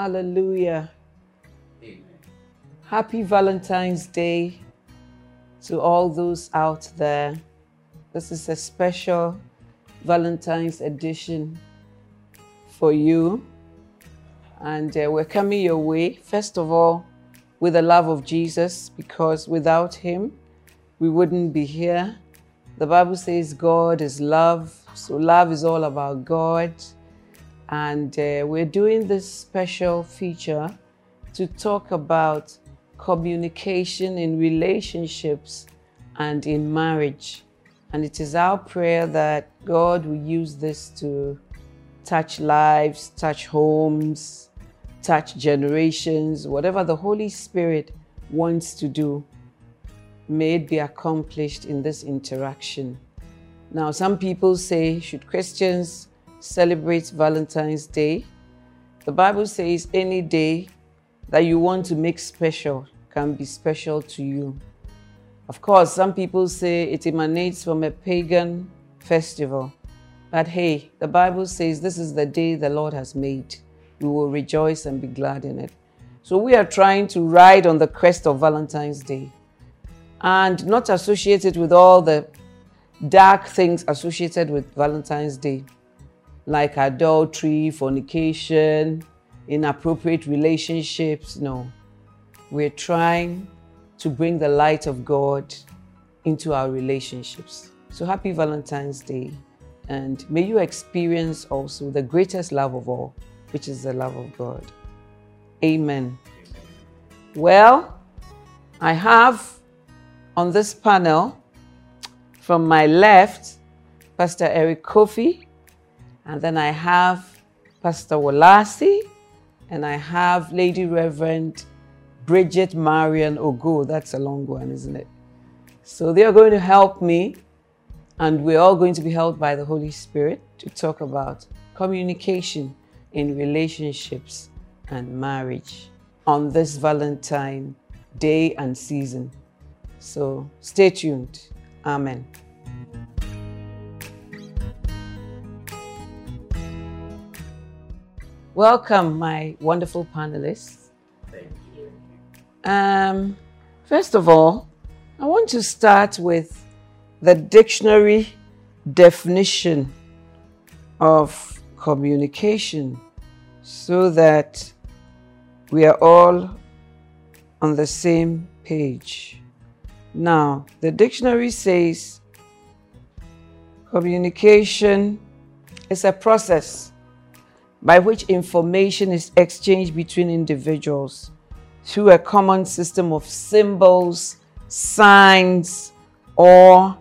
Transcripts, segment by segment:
Hallelujah. Happy Valentine's Day to all those out there. This is a special Valentine's edition for you. And uh, we're coming your way, first of all, with the love of Jesus, because without Him, we wouldn't be here. The Bible says God is love, so love is all about God. And uh, we're doing this special feature to talk about communication in relationships and in marriage. And it is our prayer that God will use this to touch lives, touch homes, touch generations, whatever the Holy Spirit wants to do, may it be accomplished in this interaction. Now, some people say, should Christians celebrate Valentine's Day? The Bible says any day that you want to make special can be special to you. Of course, some people say it emanates from a pagan festival. But hey, the Bible says this is the day the Lord has made. We will rejoice and be glad in it. So we are trying to ride on the crest of Valentine's Day and not associate it with all the dark things associated with Valentine's Day, like adultery, fornication, inappropriate relationships. No. We're trying to bring the light of God into our relationships. So happy Valentine's Day. And may you experience also the greatest love of all, which is the love of God. Amen. Well, I have on this panel from my left Pastor Eric Kofi, and then I have Pastor Walasi, and I have Lady Reverend Bridget Marian Ogo. That's a long one, isn't it? So they are going to help me, and we're all going to be helped by the Holy Spirit to talk about communication in relationships and marriage on this Valentine day and season. So stay tuned. Amen. Welcome, my wonderful panelists. Thank you. Um, first of all, I want to start with the dictionary definition of communication so that we are all on the same page. Now, the dictionary says communication is a process by which information is exchanged between individuals through a common system of symbols, signs, or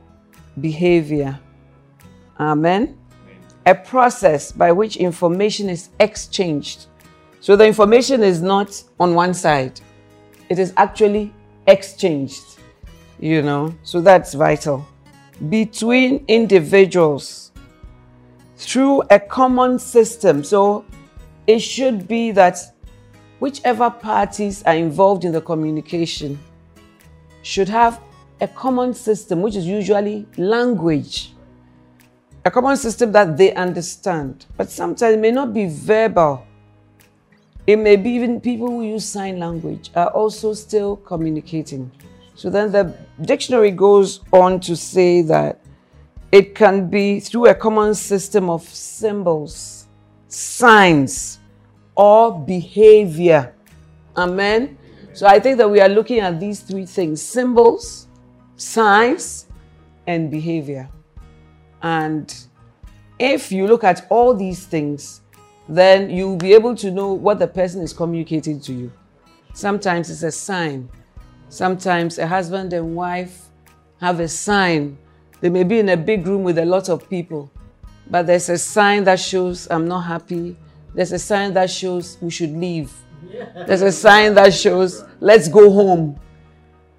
behavior. Amen. A process by which information is exchanged. So the information is not on one side, it is actually exchanged, you know. So that's vital. Between individuals through a common system. So it should be that whichever parties are involved in the communication should have a common system, which is usually language, a common system that they understand. But sometimes it may not be verbal, it may be even people who use sign language are also still communicating. So then the dictionary goes on to say that it can be through a common system of symbols, signs, or behavior. Amen. So I think that we are looking at these three things symbols, signs, and behavior. And if you look at all these things, then you'll be able to know what the person is communicating to you. Sometimes it's a sign. Sometimes a husband and wife have a sign. They may be in a big room with a lot of people, but there's a sign that shows I'm not happy. There's a sign that shows we should leave. There's a sign that shows let's go home.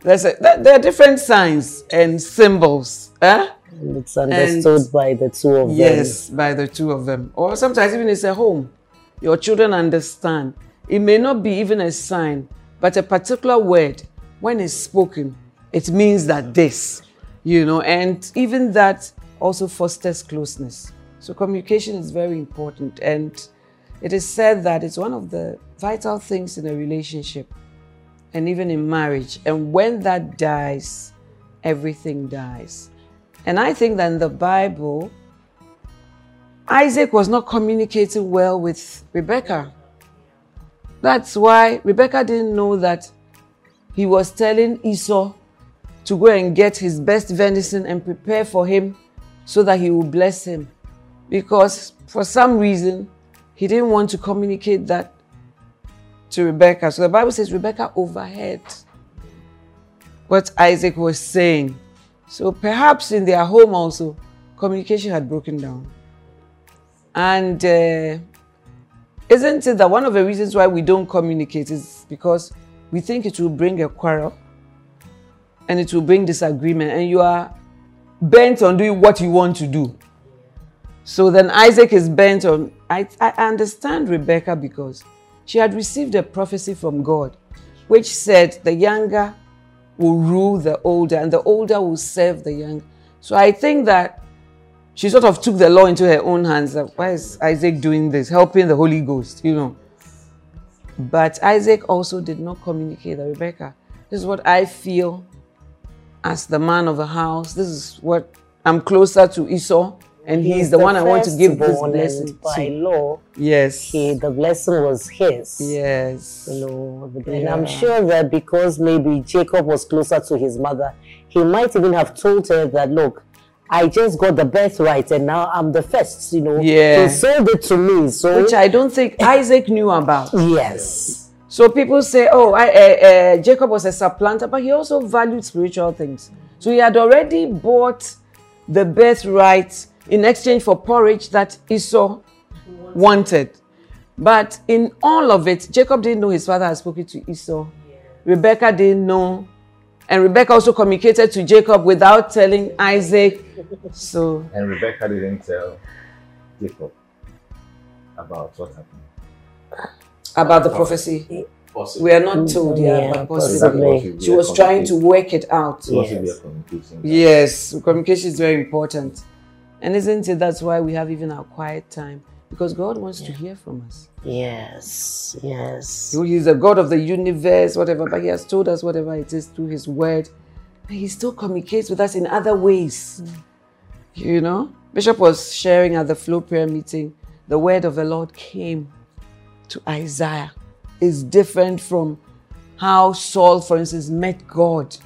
There's a, there are different signs and symbols. Eh? And it's understood and by the two of them. Yes, by the two of them. Or sometimes even it's a home. Your children understand. It may not be even a sign, but a particular word, when it's spoken, it means that this, you know, and even that also fosters closeness. So communication is very important. And it is said that it's one of the vital things in a relationship and even in marriage. And when that dies, everything dies. And I think that in the Bible, Isaac was not communicating well with Rebecca. That's why Rebecca didn't know that he was telling Esau to go and get his best venison and prepare for him so that he will bless him. Because for some reason, he didn't want to communicate that to Rebecca. So the Bible says Rebecca overheard what Isaac was saying. So perhaps in their home also, communication had broken down. And uh, isn't it that one of the reasons why we don't communicate is because we think it will bring a quarrel and it will bring disagreement, and you are bent on doing what you want to do. So then Isaac is bent on. I, I understand Rebecca because she had received a prophecy from God which said the younger will rule the older and the older will serve the young. So I think that she sort of took the law into her own hands. Why is Isaac doing this? Helping the Holy Ghost, you know. But Isaac also did not communicate that Rebecca. This is what I feel as the man of the house. This is what I'm closer to Esau and he's, he's the, the, one I want to give this blessing by to. law. Yes, he the blessing was his. Yes, you know, and yeah. I'm sure that because maybe Jacob was closer to his mother, he might even have told her that look. I just got the birthright and now I'm the first, you know. Yeah. He sold it to me. So Which I don't think Isaac knew about. Yes. So people say, oh, I, uh, uh, Jacob was a supplanter, but he also valued spiritual things. So he had already bought the birthright in exchange for porridge that Esau wanted. But in all of it, Jacob didn't know his father had spoken to Esau. Rebecca didn't know. And Rebecca also communicated to Jacob without telling Isaac. So And Rebecca didn't tell Jacob about what happened. About the prophecy. Possibly. We are not told yet, yeah, but possibly. possibly. She was trying to work it out. Yes. yes, communication is very important. And isn't it that's why we have even our quiet time? Because God wants yeah. to hear from us. Yes, yes. He's the God of the universe, whatever, but He has told us whatever it is through His word. But He still communicates with us in other ways. Mm. You know? Bishop was sharing at the flow prayer meeting, the word of the Lord came to Isaiah. is different from how Saul, for instance, met God.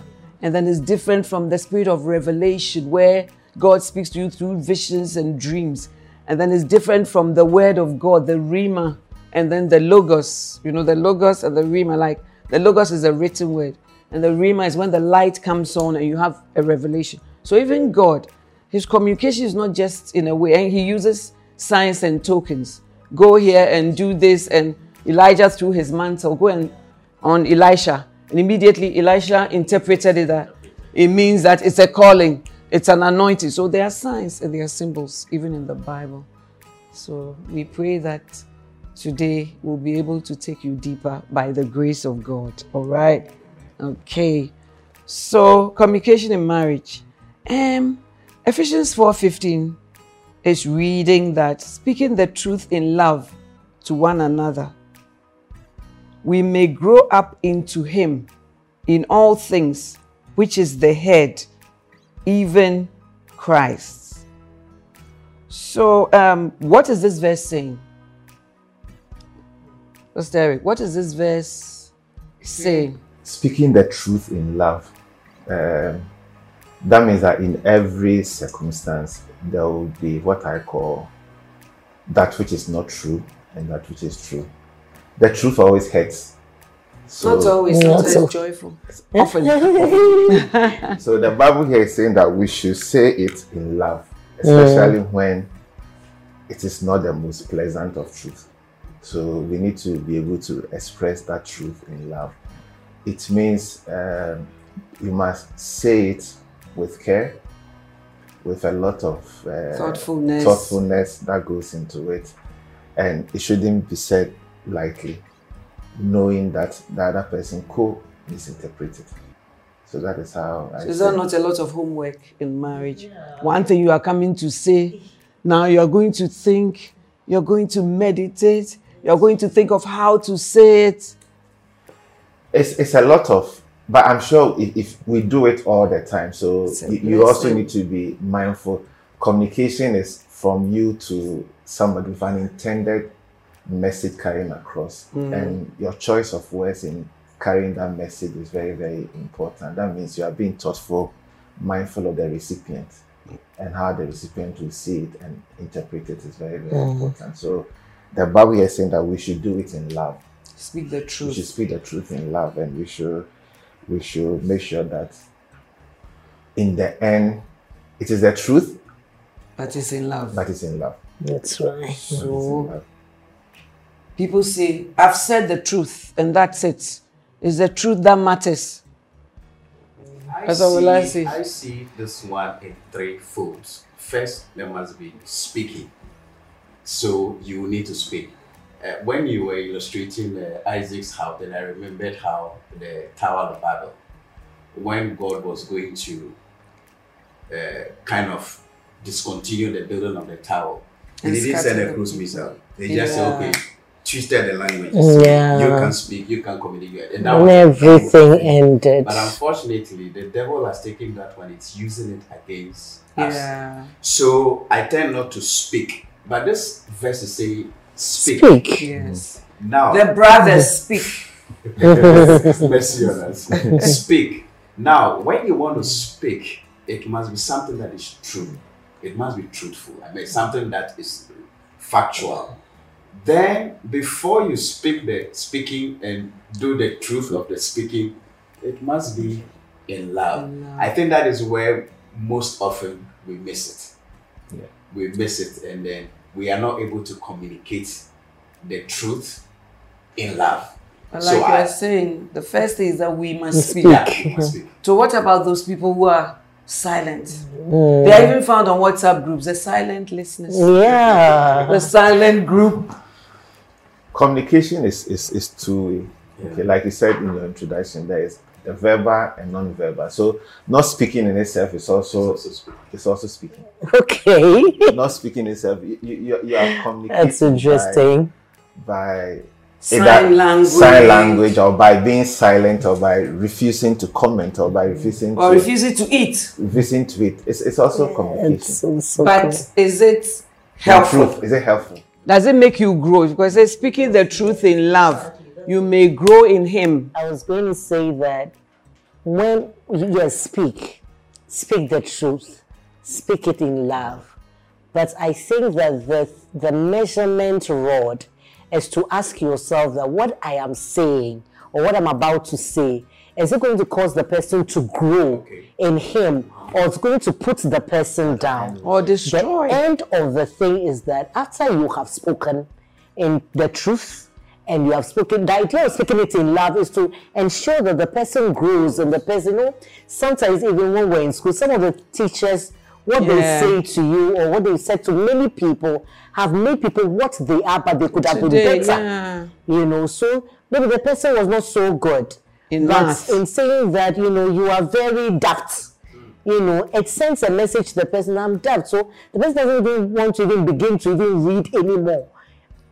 And then it's different from the spirit of revelation, where God speaks to you through visions and dreams. And then it's different from the word of God, the Rhema, and then the Logos. You know, the Logos and the Rhema, like the Logos is a written word. And the Rhema is when the light comes on and you have a revelation. So even God, his communication is not just in a way, and he uses signs and tokens. Go here and do this, and Elijah threw his mantle, go and on Elisha. And immediately Elisha interpreted it that it means that it's a calling. It's an anointing. So there are signs and there are symbols, even in the Bible. So we pray that today we'll be able to take you deeper by the grace of God. All right? Okay. So communication in marriage. Um, Ephesians 4:15 is reading that speaking the truth in love to one another we may grow up into him in all things, which is the head, even Christ. So, um, what is this verse saying? Pastor Eric, what is this verse saying? Speaking the truth in love. Um, that means that in every circumstance, there will be what I call that which is not true and that which is true. The truth always hurts. So, Not always, Not sometimes so- joyful. Often. so the Bible here is saying that we should say it in love, especially when it is not the most pleasant of truth. So we need to be able to express that truth in love. It means um, you must say it with care, with a lot of uh, Thoughtfulness. thoughtfulness that goes into it, and it shouldn't be said lightly, knowing that the other person could misinterpret it. So that is how I. Is that not a lot of homework in marriage? One thing you are coming to say, now you're going to think, you're going to meditate, you're going to think of how to say it. It's it's a lot of, but I'm sure if, if we do it all the time, so you, you also need to be mindful. Communication is from you to somebody with an intended message carrying across, mm. and your choice of words in carrying that message is very very important. That means you are being thoughtful, mindful of the recipient, and how the recipient will see it and interpret it is very very mm. important. So. The Bible is saying that we should do it in love Speak the truth. we should speak the truth in love and we should we should make sure that in the end it is the truth But it's in love. that is in love That's right. That is in So love. people say, I've said the truth, and that's it. It's the truth that matters. I That's what will I see- say. I see this one in three folds. First, there must be speaking. So you need to speak. Uh, when you were illustrating uh, Isaac's house, then I remembered how the Tower of Babel, when God was going to uh, kind of discontinue the building of the tower, he didn't send the a cruise missile. They just Yeah. said, okay, twisted the languages. Yeah. You can speak, you can communicate. And that And was the end of everything it. ended. But unfortunately, the devil has taken that one, it's using it against us. Yeah. So I tend not to speak. But this verse is saying, speak. Speak. Yes. Mm-hmm. Now, The brothers speak. mercy on us. speak. Now, when you want to speak, it must be something that is true. It must be truthful. I mean, something that is factual. Then, before you speak the speaking and do the truth of the speaking, it must be in love. In love. I think that is where most often we miss it. Yeah. We miss it, and then we are not able to communicate the truth in love. But So like I- you're saying, the first thing is that we must speak. Yeah, we must speak. So what about those people who are silent? Mm. They are even found on WhatsApp groups, the silent listeners. Yeah. The silent group. communication is is, is two way okay like you said in your introduction there is the verbal and non-verbal so not speaking in itself is also Also speak. is also speaking Okay. not speaking itself you, you, you- you are communicating That's interesting. by, by Sign either language. sign language or by being silent or by refusing to comment or by refusing Or to refusing to eat. refusing to eat. it's, it's also communication It's so, so But cool. is it The helpful? is it helpful Does it make you grow? Because it's speaking the truth in love, you may grow in Him. I was going to say that when you speak, speak the truth, speak it in love. But I think that the, the measurement rod is to ask yourself that what I am saying or what I'm about to say, is it going to cause the person to grow Okay. in him or it's going to put the person down? Or destroy. The end of the thing is that after you have spoken in the truth and you have spoken, the idea of speaking it in love is to ensure that the person grows and the person, you know, sometimes even when we're in school, some of the teachers, what Yeah. they say to you or what they said to many people have made people what they are, but they could have Today, been better. yeah. You know, so maybe the person was not so good. In but in saying that, you know, you are very daft. You know, it sends a message to the person, I'm daft. So the person doesn't even want to even begin to even read anymore.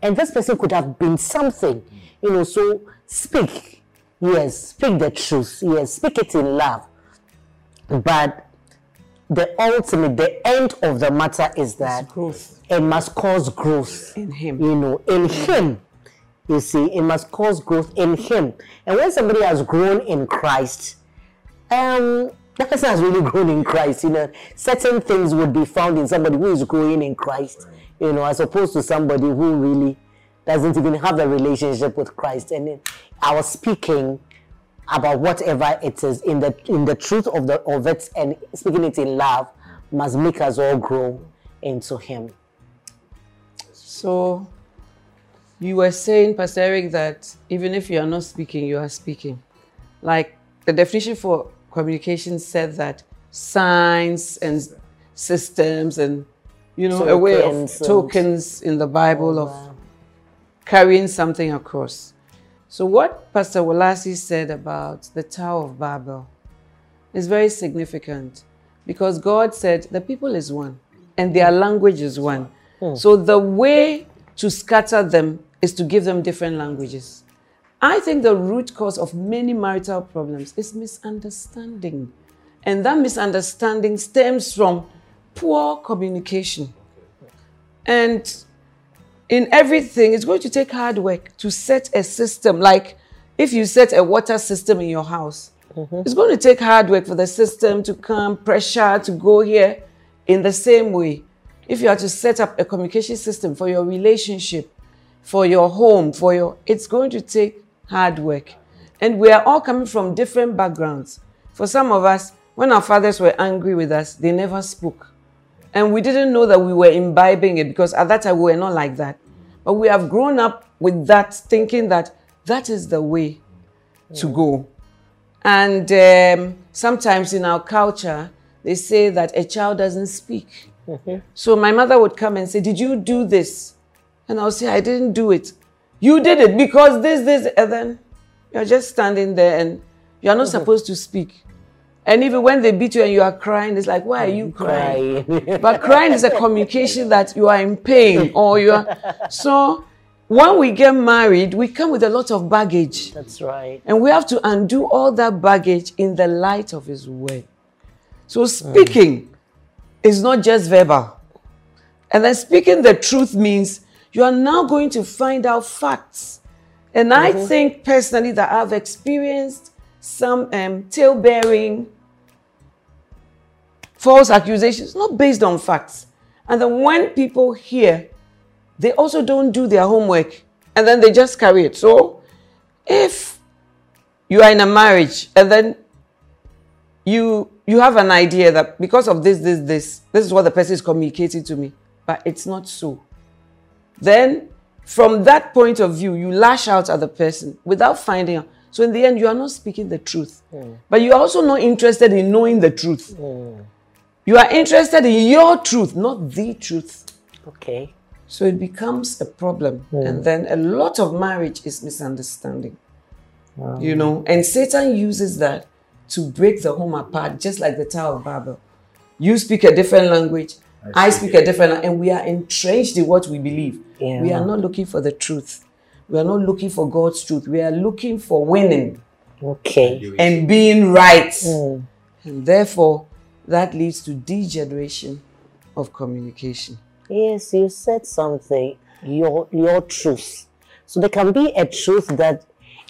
And this person could have been something. You know, so speak. Yes, speak the truth. Yes, speak it in love. But the ultimate, the end of the matter is that growth. it must cause growth In Him. You know, in Him. You see, it must cause growth in Him. And when somebody has grown in Christ, um, that person has really grown in Christ. You know, certain things would be found in somebody who is growing in Christ. You know, as opposed to somebody who really doesn't even have a relationship with Christ. And I was speaking about whatever it is in the in the truth of the of it and speaking it in love must make us all grow into Him. So you were saying, Pastor Eric, that even if you are not speaking, you are speaking. Like the definition for communication said that signs and systems and you know a way of Tokens in the Bible oh, of carrying something across. So what Pastor Walasi said about the Tower of Babel is very significant because God said the people is one and their language is one. Hmm. So the way to scatter them is to give them different languages. I think the root cause of many marital problems is misunderstanding. And that misunderstanding stems from poor communication. And in everything, it's going to take hard work to set a system. Like if you set a water system in your house, mm-hmm. it's going to take hard work for the system to come, pressure to go here. In the same way, if you are to set up a communication system for your relationship, for your home, for your, it's going to take hard work. And we are all coming from different backgrounds. For some of us, when our fathers were angry with us, they never spoke. And we didn't know that we were imbibing it because at that time we were not like that. But we have grown up with that, thinking that that is the way to go. And um, sometimes in our culture, they say that a child doesn't speak. So my mother would come and say, Did you do this? And I'll say, I didn't do it. You did it because this, this, and then you're just standing there and you're not supposed to speak. And even when they beat you and you are crying, it's like, why are you crying? Crying. But crying is a communication that you are in pain or you are. So when we get married, we come with a lot of baggage. That's right. And we have to undo all that baggage in the light of His Word. So speaking is not just verbal. And then speaking the truth means you are now going to find out facts. And I mm-hmm. think personally that I've experienced some um, tale bearing false accusations, not based on facts. And then when people hear, they also don't do their homework and then they just carry it. So if you are in a marriage and then you you have an idea that because of this this this this is what the person is communicating to me but it's not so then from that point of view you lash out at the person without finding out so in the end you are not speaking the truth hmm. but you are also not interested in knowing the truth hmm. you are interested in your truth not the truth Okay. so it becomes a problem. Hmm. And then a lot of marriage is misunderstanding. You know, and Satan uses that to break the home apart, just like the Tower of Babel. You speak a different language, I, speak a different language, and we are entrenched in what we believe. We are not looking for the truth. We are not looking for God's truth. We are looking for winning Okay. and being right. Mm. And therefore, that leads to degeneration of communication. Yes, you said something. Your your truth. So there can be a truth that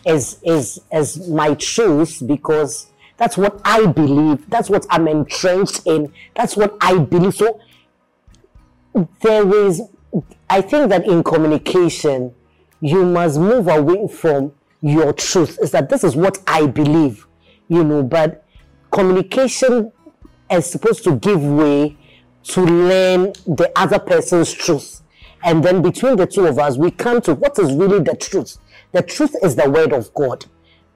is is as my truth because that's what I believe. That's what I'm entrenched in. That's what I believe. So there is I think that in communication you must move away from your truth. Is that this is what I believe, you know, but communication is supposed to give way to learn the other person's truth. And then between the two of us, we come to what is really the truth. The truth is the word of God.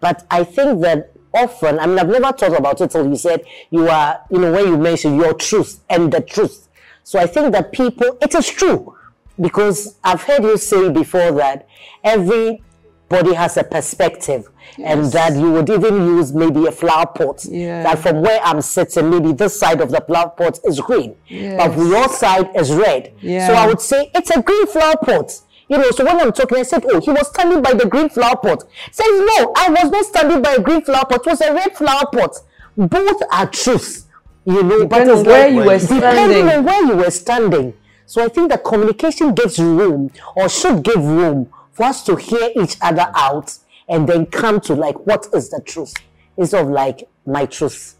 But I think that often, I mean, I've never thought about it till you said you are, you know, when you mentioned your truth and the truth. So I think that people, it is true because I've heard you say before that everybody has a perspective and that you would even use maybe a flower pot. Yeah. That from where I'm sitting, maybe this side of the flower pot is green, but Yes. your side is red. So I would say it's a green flower pot. You know, so when I'm talking, I said, oh, he was standing by the green flower pot. Says, no, I was not standing by a green flower pot. It was a red flower pot. Both are truths. You know, Depending but on where like- you were Depending standing. on where you were standing. So I think that communication gives room or should give room for us to hear each other out and then come to like, what is the truth? Instead of like, my truth.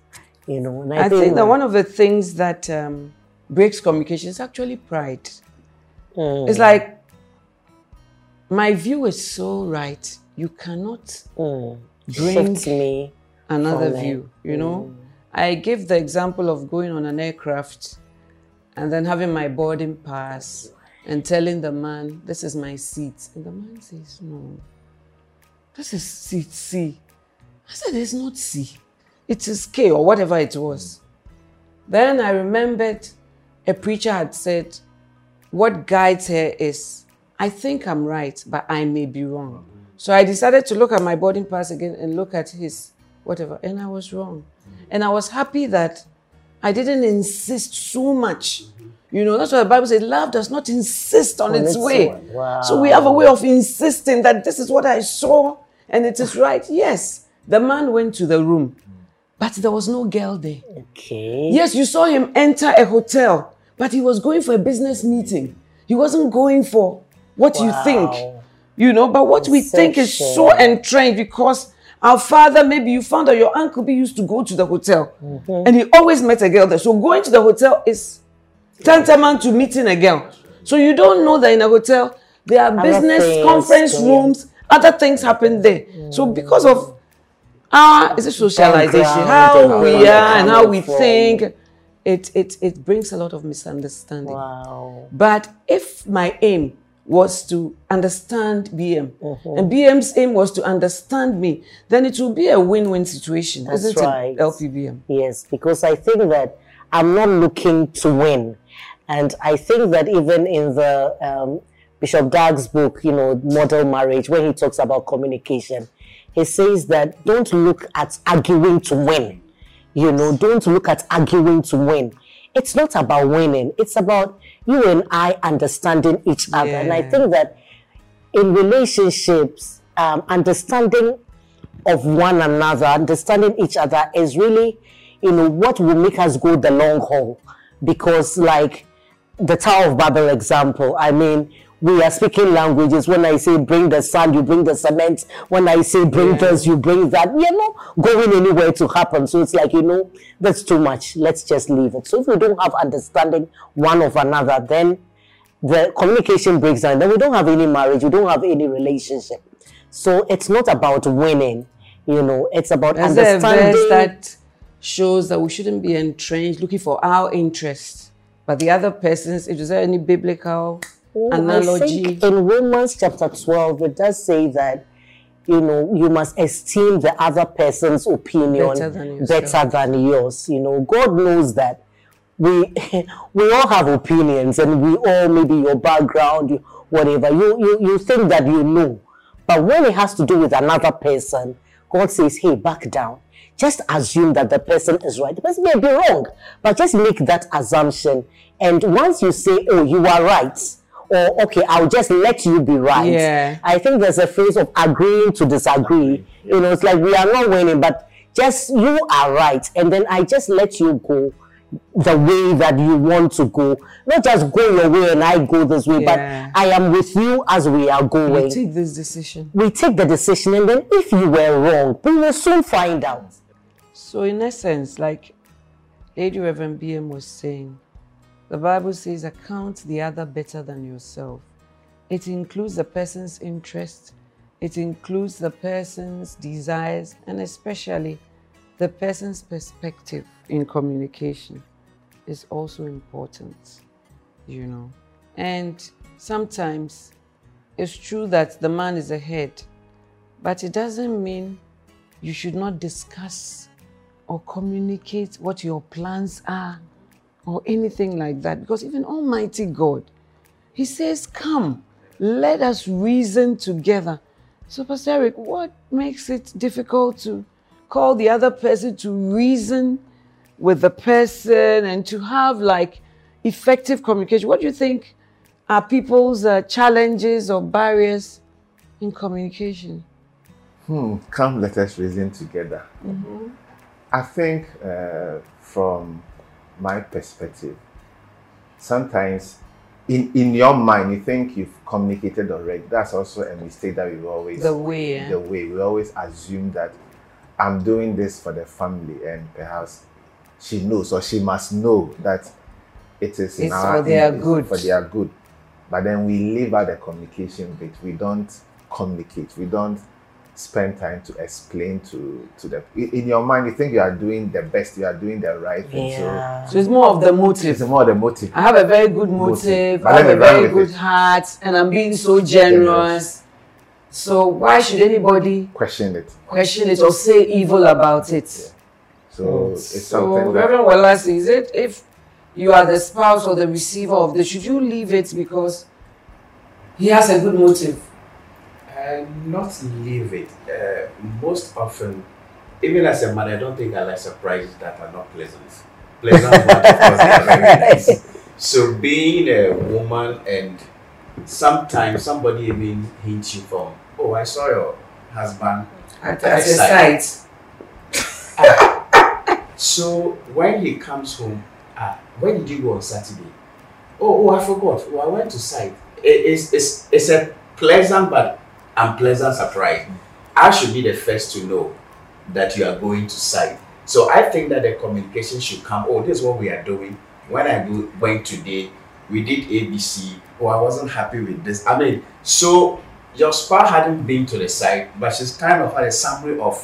You know, and I, I think that one of the things that um, breaks communication is actually pride. Mm. It's like my view is so right, you cannot bring shift me. another view. You know, I give the example of going on an aircraft and then having my boarding pass and telling the man, "This is my seat," and the man says, "No, this is seat C." I said, "It's not C, it is K or whatever it was." Then I remembered a preacher had said, What guides her is, I think I'm right, but I may be wrong. So I decided to look at my boarding pass again and look at his whatever, and I was wrong. And I was happy that I didn't insist so much. You know, that's why the Bible says love does not insist on, its, its way. Wow. So we have a way of insisting that this is what I saw and it is right. Yes, the man went to the room, but there was no girl there. Okay. Yes, you saw him enter a hotel, but he was going for a business meeting. He wasn't going for what you think, you know. But what we think is so Inception. entrenched because our father, maybe you found out your uncle B used to go to the hotel Mm-hmm. and he always met a girl there. So going to the hotel is tantamount to meeting a girl. So you don't know that in a hotel there are business things conference on. rooms, other things happen there. So because of our is it socialization, how we we're and how we think, it it it brings a lot of misunderstanding. Wow. But if my aim was to understand BM Mm-hmm. and BM's aim was to understand me, then it will be a win-win situation, That's isn't right. it? LPBM. Yes, because I think that I'm not looking to win. And I think that even in the um, Bishop Dag's book, you know, Model Marriage, when he talks about communication, he says that don't look at arguing to win. You know, don't look at arguing to win. It's not about winning, it's about you and I understanding each other. And I think that in relationships, um, understanding of one another, understanding each other is really, you know, what will make us go the long haul. Because, like the Tower of Babel example, I mean, we are speaking languages. When I say bring the sand, you bring the cement. When I say bring this, you bring that. We're not going anywhere to happen. So it's like, you know, that's too much. Let's just leave it. So if we don't have understanding one of another, then the communication breaks down. Then we don't have any marriage. We don't have any relationship. So it's not about winning. You know, it's about Is there a understanding. that shows that we shouldn't be entrenched looking for our interests, but the other person's? Is there any biblical Oh, I think in Romans chapter 12, it does say that, you know, you must esteem the other person's opinion Better than better than yours. You know, God knows that we we all have opinions and we all maybe your background, you- whatever. You, you you think that you know. But when it has to do with another person, God says, hey, back down. Just assume that the person is right. The person may be wrong, but just make that assumption. And once you say, oh, you are right, or okay, I'll just let you be right. Yeah. I think there's a phase of agreeing to disagree. You know, it's like we are not winning, but just you are right. And then I just let you go the way that you want to go. Not just go your way and I go this way, Yeah. but I am with you as we are going We take this decision. we take the decision and then if you were wrong, we will soon find out. So, in essence, like Lady Reverend BM was saying, the Bible says, account the other better than yourself. It includes the person's interest, it includes the person's desires, and especially the person's perspective in communication is also important, you know. And sometimes it's true that the man is ahead, but it doesn't mean you should not discuss or communicate what your plans are or anything like that. Because even Almighty God, He says, Come, let us reason together. So, Pastor Eric, what makes it difficult to call the other person to reason with the person and to have like effective communication? What do you think are people's uh, challenges or barriers in communication? Hmm, come let us reason together. I think uh, from my perspective, sometimes in, in your mind you think you've communicated already. That's also a mistake that we always The way, eh? the way we always assume that I'm doing this for the family and perhaps she knows or she must know that it is in It's our for their it's good. for their good. But then we leave out the communication bit. We don't communicate. We don't spend time to explain to to them. in in your mind you think you are doing the best, you are doing the right thing. Yeah. So it's more of the motive. it's more the motive. I have a very good Motive. motive, I have a very good it. heart, and I'm being so generous. So why should anybody Question it. question it or say evil about it? So it's So, something that Reverend Wallace, is it if you are the spouse or the receiver of this, should you leave it because he has a good motive? Uh, not leave it. Uh, most often, even as a man, I don't think I like surprises that are not pleasant. Pleasant ones, of course, they are very nice. So being a woman and sometimes somebody even hints you from, oh, I saw your husband. At, at at a a site." site. So when he comes home, ah, when did you go on Saturday? Oh, oh, I forgot. Oh, I went to site. It- it's, it's, it's a pleasant but unpleasant surprise. I should be the first to know that you are going to site. So I think that the communication should come. Oh, this is what we are doing. When I go, went today, we did ABC. Oh, I wasn't happy with this. I mean, so your spouse hadn't been to the site, but she's kind of had a summary of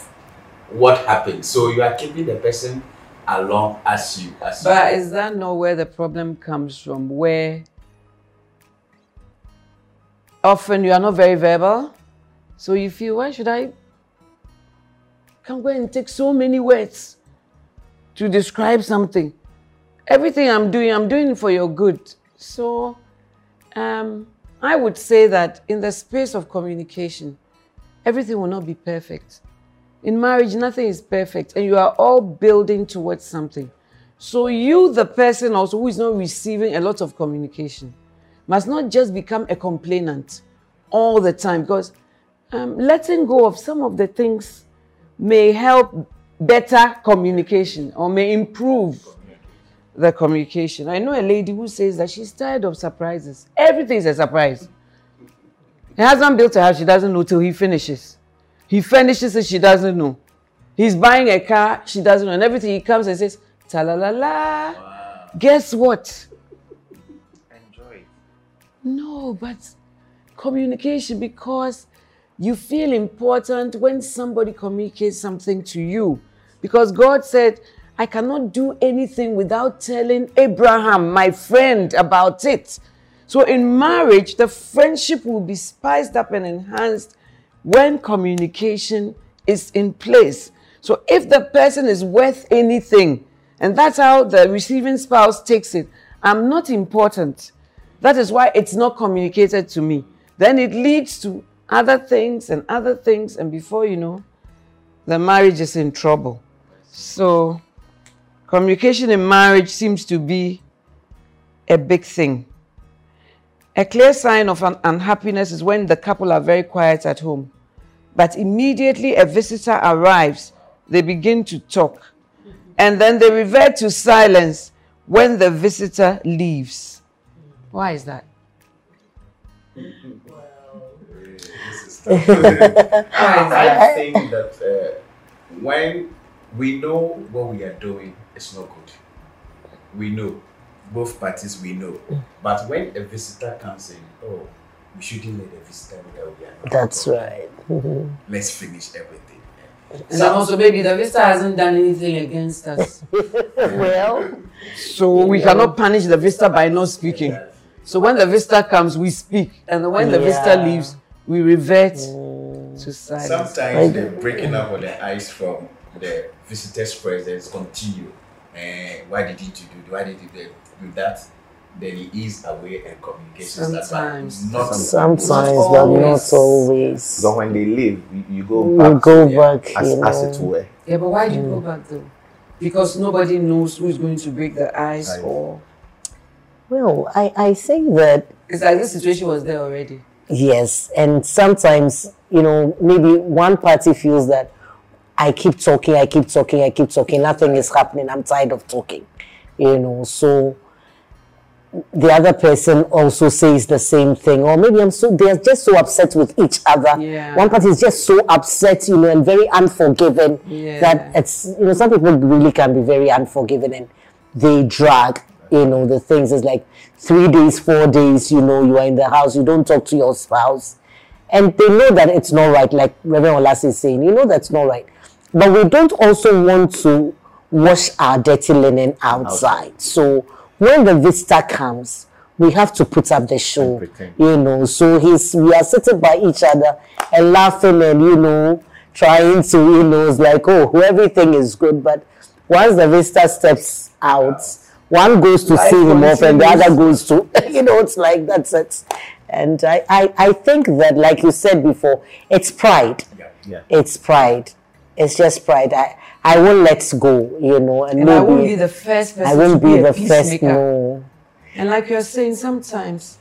what happened. So you are keeping the person along as you as But you. is that not where the problem comes from? Where often you are not very verbal, so you feel, why should I come go and take so many words to describe something? Everything I'm doing, I'm doing for your good. So um, I would say that in the space of communication, everything will not be perfect. In marriage, nothing is perfect, and you are all building towards something. So, you, the person also who is not receiving a lot of communication, must not just become a complainant all the time because um, letting go of some of the things may help better communication or may improve the communication. I know a lady who says that she's tired of surprises. Everything is a surprise. Her husband built a house, she doesn't know till he finishes. He finishes it, she doesn't know. He's buying a car, she doesn't know. And everything he comes and says, ta la la la. Guess what? enjoy. No, but communication because you feel important when somebody communicates something to you. Because God said, I cannot do anything without telling Abraham, my friend, about it. So in marriage, the friendship will be spiced up and enhanced when communication is in place. So if the person is worth anything, and that's how the receiving spouse takes it, I'm not important. That is why it's not communicated to me. Then it leads to other things and other things, and before you know, the marriage is in trouble. So, communication in marriage seems to be a big thing. A clear sign of un- unhappiness is when the couple are very quiet at home, but immediately a visitor arrives, they begin to talk, and then they revert to silence when the visitor leaves. Why is that? I think that uh, when we know what we are doing it's not good, we know both parties we know. But when a visitor comes in, oh, we shouldn't let the visitor know that we are not. That's right. Let's finish everything. And then also, maybe the visitor hasn't done anything against us. well, So we cannot punish the visitor by not speaking. So when the visitor comes, we speak. And when the visitor leaves, we revert oh. to silence. Sometimes the breaking up of the ice from the visitor's presence continue. And eh, why did you do? Why did you do do that? Then he is away and communication starts, but Sometimes. Not sometimes, Not but not always. always. So when they leave, you, you go We back go to- back, as, you as it were. Yeah, but why do you go mm. back though? Because nobody knows who is going to break the ice Ice. or Well, I, I think that It's like this situation was there already. Yes, and sometimes, you know, maybe one party feels that I keep talking, I keep talking, I keep talking, nothing is happening, I'm tired of talking, you know, so the other person also says the same thing, or maybe I'm so, they're just so upset with each other. Yeah. One party is just so upset, you know, and very unforgiving Yeah. that it's, you know, some people really can be very unforgiving and they drag, you know, the things. It's like three days, four days, you know, you are in the house, you don't talk to your spouse. And they know that it's not right, like Reverend Olas is saying, you know that's not right. But we don't also want to wash our dirty linen outside. So when the visitor comes, we have to put up the show, you know. So he's we are sitting by each other and laughing and you know trying to you know it's like oh everything is good, but once the visitor steps out, one goes to Life see him off and the other goes to you know it's like that's it. And I, I, I think that like you said before, it's pride. Yeah. yeah. It's pride. It's just pride. I, I won't let go, you know, and, And maybe I won't be the first person I won't to be, be a the first no. And like you're saying, sometimes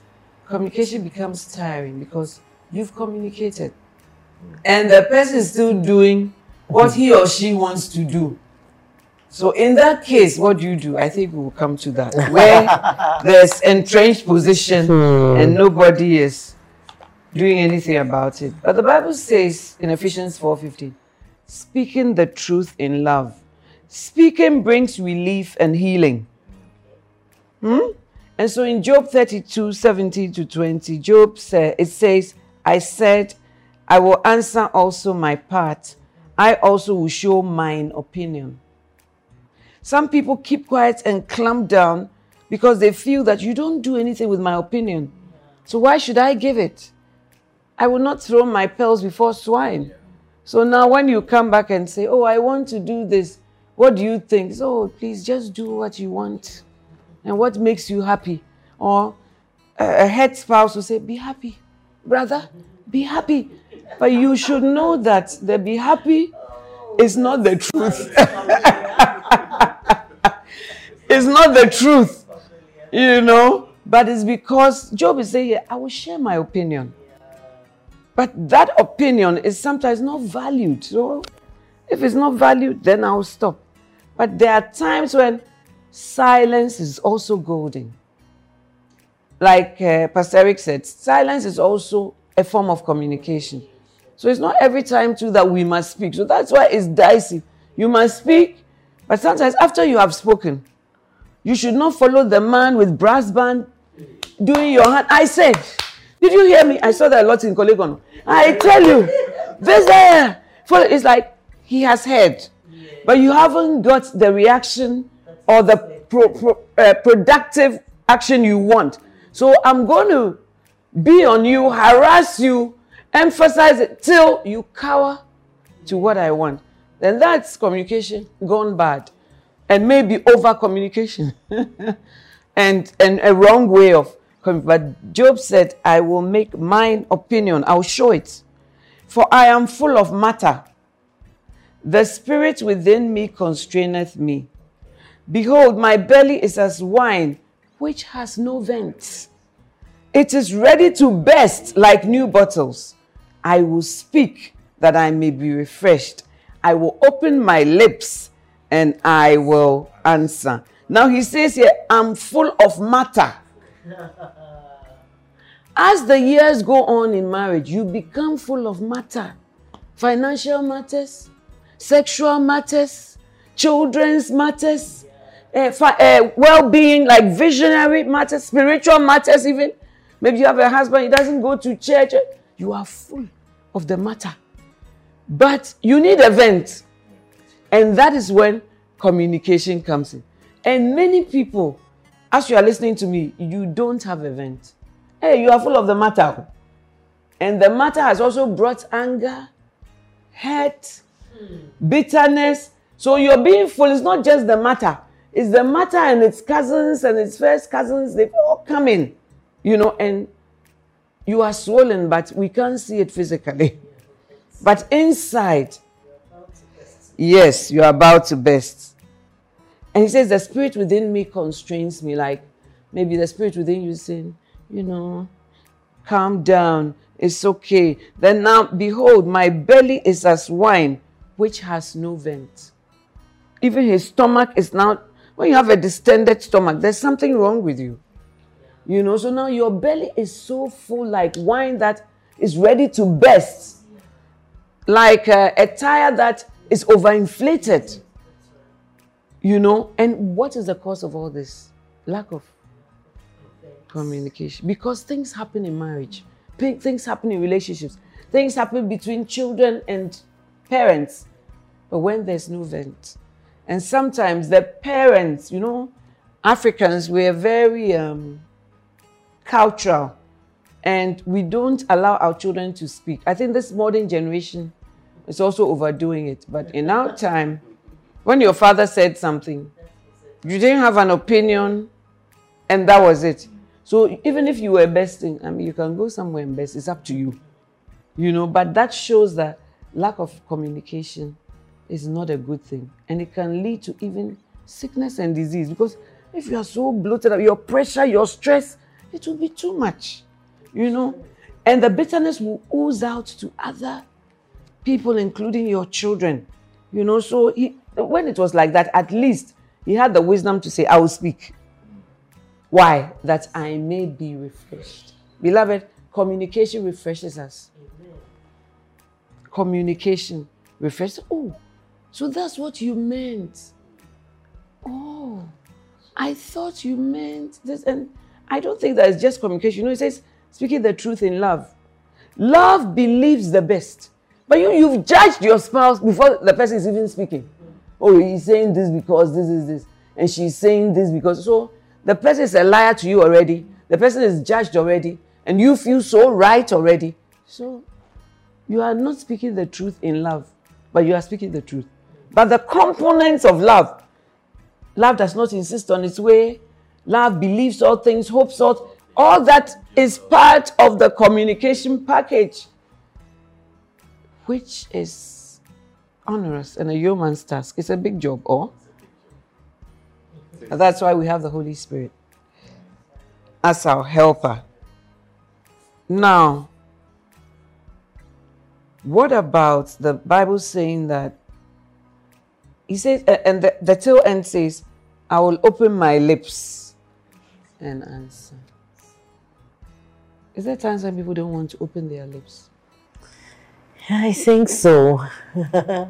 communication becomes tiring because you've communicated. Mm. And the person is still doing what he or she wants to do. So in that case, what do you do? I think we'll come to that. Where there's entrenched position hmm. and nobody is doing anything about it. But the Bible says in Ephesians 4:15, speaking the truth in love. Speaking brings relief and healing. Hmm? And so in Job 32, 17 to 20, Job said, it says, I said, I will answer also my part. I also will show mine opinion. Some people keep quiet and clamp down because they feel that you don't do anything with my opinion. So why should I give it? I will not throw my pearls before swine. So now when you come back and say, Oh, I want to do this, what do you think? So oh, please just do what you want and what makes you happy. Or a a head spouse will say, Be happy, brother, be happy. But you should know that the be happy is not the truth. it's not the truth, you know. But it's because Job is saying, I will share my opinion. But that opinion is sometimes not valued. So if it's not valued, then I'll stop. But there are times when silence is also golden. Like uh, Pastor Eric said, silence is also a form of communication. So it's not every time too that we must speak. So that's why it's dicey. You must speak, but sometimes after you have spoken, you should not follow the man with brass band doing your hand. I said, did you hear me? I saw that a lot in Kolegon. I tell you, this follow- It's like he has heard, but you haven't got the reaction or the pro, pro, uh, productive action you want. So I'm going to be on you, harass you, emphasize it till you cower to what I want. Then that's communication gone bad. And maybe over communication. and, and a wrong way of. But Job said, I will make mine opinion, I'll show it. For I am full of matter. The spirit within me constraineth me. Behold, my belly is as wine, which has no vent. It is ready to burst like new bottles. I will speak that I may be refreshed. I will open my lips and I will answer. Now he says here, I'm full of matter. As the years go on in marriage, you become full of matter. Financial matters, sexual matters, children's matters, uh, fi- uh, well-being, like visionary matters, spiritual matters even. Maybe you have a husband, he doesn't go to church. You are full of the matter. But you need a vent. And that is when communication comes in. And many people, as you are listening to me, you don't have a vent. Hey, you are full of the matter. And the matter has also brought anger, hurt, bitterness. So you're being full. It's not just the matter. It's the matter and its cousins and its first cousins. They've all come in, you know, and you are swollen, but we can't see it physically. But inside, yes, you are about to burst. And he says, The spirit within me constrains me. Like maybe the spirit within you saying, you know, calm down, it's okay. Then now, behold, my belly is as wine, which has no vent. Even his stomach is now, when you have a distended stomach, there's something wrong with you. You know, so now your belly is so full like wine that is ready to burst, like a, a tire that is overinflated. You know, and what is the cause of all this? Lack of communication. Because things happen in marriage, things happen in relationships, things happen between children and parents. But when there's no vent, and sometimes the parents, you know, Africans, we're very um, cultural and we don't allow our children to speak. I think this modern generation is also overdoing it. But in our time, when your father said something, you didn't have an opinion, and that was it. So even if you were besting, I mean, you can go somewhere and best. It's up to you, you know. But that shows that lack of communication is not a good thing, and it can lead to even sickness and disease. Because if you are so bloated up, your pressure, your stress, it will be too much, you know. And the bitterness will ooze out to other people, including your children, you know. So he, when it was like that, at least he had the wisdom to say, I will speak. Why? That I may be refreshed. Beloved, communication refreshes us. Communication refreshes. Oh, so that's what you meant. Oh, I thought you meant this. And I don't think that it's just communication. You know, it says speaking the truth in love. Love believes the best. But you, you've judged your spouse before the person is even speaking. Oh, he's saying this because this is this. And she's saying this because. So the person is a liar to you already. The person is judged already. And you feel so right already. So you are not speaking the truth in love, but you are speaking the truth. But the components of love, love does not insist on its way. Love believes all things, hopes all. All that is part of the communication package, which is onerous and a human's task. It's a big job, or? That's why we have the Holy Spirit as our helper. Now, what about the Bible saying that? He says, and the, the tail end says, I will open my lips and answer. Is there times when people don't want to open their lips? I think so.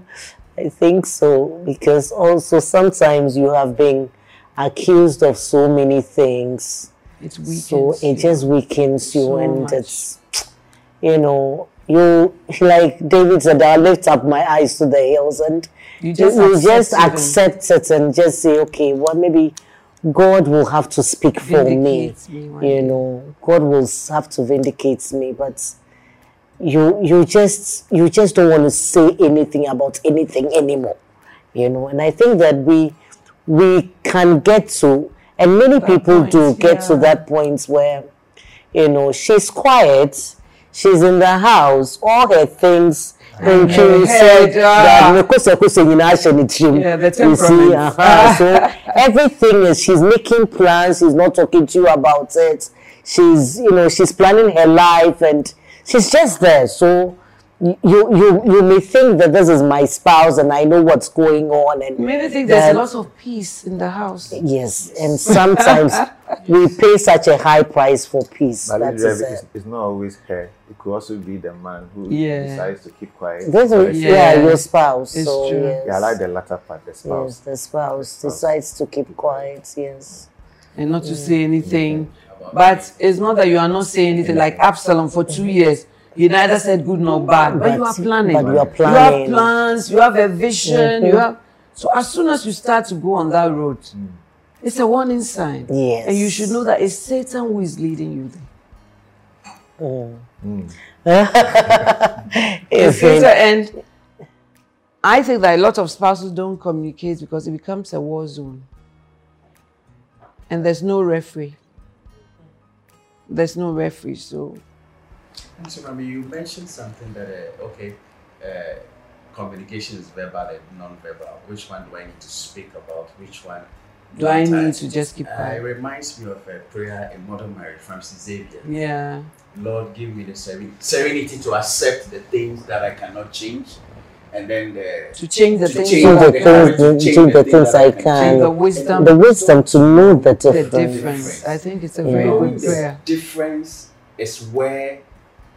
I think so because also sometimes you have been accused of so many things. It weakens so it you. just weakens you, So and much. it's you know you like David said, I lift up my eyes to the hills, and You just you accept just accept it and just say, okay, well maybe God will have to speak for me. Me You know, God will have to vindicate me, but you you just you just don't want to say anything about anything anymore you know? And i think that we we can get to and many people do point, get to that point where you know she's quiet she's in the house all her things and she her said head, that ah. mekosɛkosɛ nyinaa hyɛ ne tirim. Yeah, the You see, temperament. uh-huh. so everything is she's making plans she's not talking to you about it she's you know she's planning her life and she's just there so you you you may think that this is my spouse and I know what's going on and Maybe think there's that- a lot of peace in the house. yes and sometimes we pay such a high price for peace But that usually it's, it's not always her. It could also be the man who Yeah. decides to keep quiet. this is, yeah. Yeah. your spouse It's so true. yes Yeah, I like the latter part, the yes spouse. the spouse decides to keep quiet yes and not to mm. say anything. But it's not that you are not saying anything. Like Absalom for two years, you neither said good nor bad, but, you are planning. but you are You have plans. You have a vision. Mm-hmm. You have. So as soon as you start to go on that road, mm. it's a warning sign. Yes. And you should know that it's Satan who is leading you there. Mm. Mm. If Satan, it- and I think that a lot of spouses don't communicate because it becomes a war zone. And there's no referee. There's no referee, so And so, Mami, you mentioned something that, uh, okay, uh, communication is verbal and non-verbal. Which one do I need to speak about? Which one do I need to just keep Uh, it reminds me of a prayer in Model Marriage, Francis Xavier. Yeah. Lord, give me the seren- serenity to accept the things that I cannot change, and then the To change the To things change that the the can- things, courage to do change the the things things I that I can the wisdom, The wisdom to know the the difference. difference. I think it's a very Yeah. good prayer. difference is where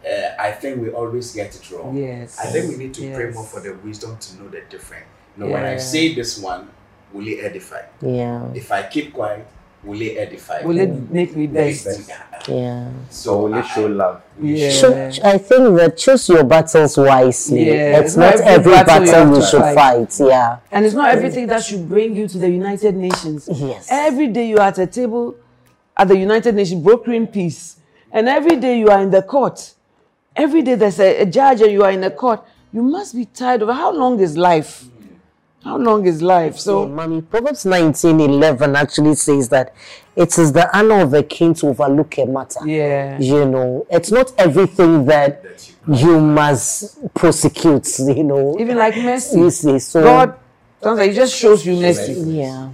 uh, I think we always get it wrong. Yes. I think we need to pray more for the wisdom to know the difference. You know, when I say this one, will it edify? Yeah, If I keep quiet, will it edify? Will it make me best? yeah. So will it show love? Yeah. Cho- I think that choose your battles wisely. Yeah, it's it's not not every every battle you battle have you should fight. fight. Yeah. And it's not everything that should bring you to the United Nations. Yes. Every day you are at a table at the United Nations brokering peace. And every day you are in the court. Every day there's a, a judge and you are in a court. You must be tired of how long is life? How long is life? So, So mommy, Proverbs 19:11 actually says that it is the honor of a king to overlook a matter. yeah. You know, it's not everything that you must prosecute. You know, Even like mercy. you see. So, God sounds like he just shows you mercy. yeah,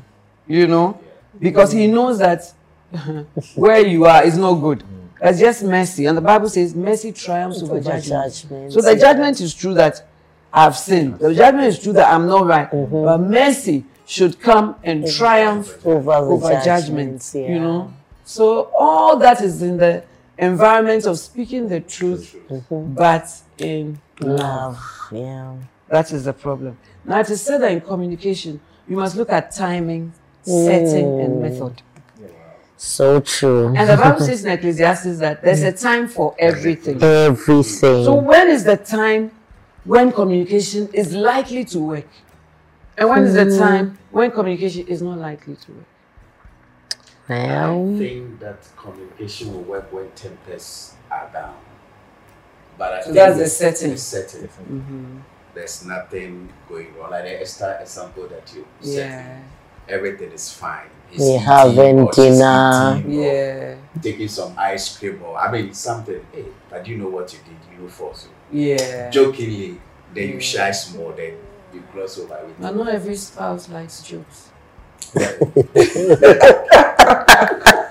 you know, because he knows that where you are is not good. It's just mercy. And the Bible says mercy triumphs over judgment. judgment. So the judgment is true that I've sinned. The judgment is true that I'm not right. Mm-hmm. But mercy should come and triumph over the over judgment. judgment. yeah. You know? So all that is in the environment of speaking the truth, Mm-hmm. but in love. Yeah. that is the problem. Now, it is said that in communication, you must look at timing, setting, and method. So true. And the Bible says in Ecclesiastes that there's a time for everything. Everything. So, when is the time when communication is likely to work? And when is the hmm. time when communication is not likely to work? I well, think that communication will work when tempests are down. But I So think that's the it's- setting. it's setting. Mm-hmm. There's nothing going on. Like the Esther example that you said. Everything is fine. He's We eating having dinner. Yeah. Taking some ice cream or I mean something. Hey, but you know what you did. You know for so Yeah. jokingly. Then you shy small. Then you cross over with. But not every spouse likes jokes.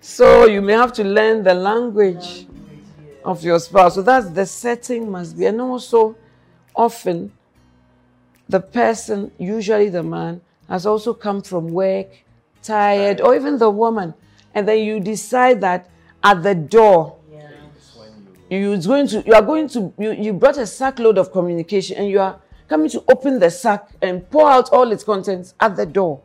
So you may have to learn the language of your spouse. So that's the setting must be. And also, often, the person, usually the man, has also come from work, tired, or even the woman. And then you decide that at the door, you is going to you are going to you, you brought a sackload of communication and you are coming to open the sack and pour out all its contents at the door.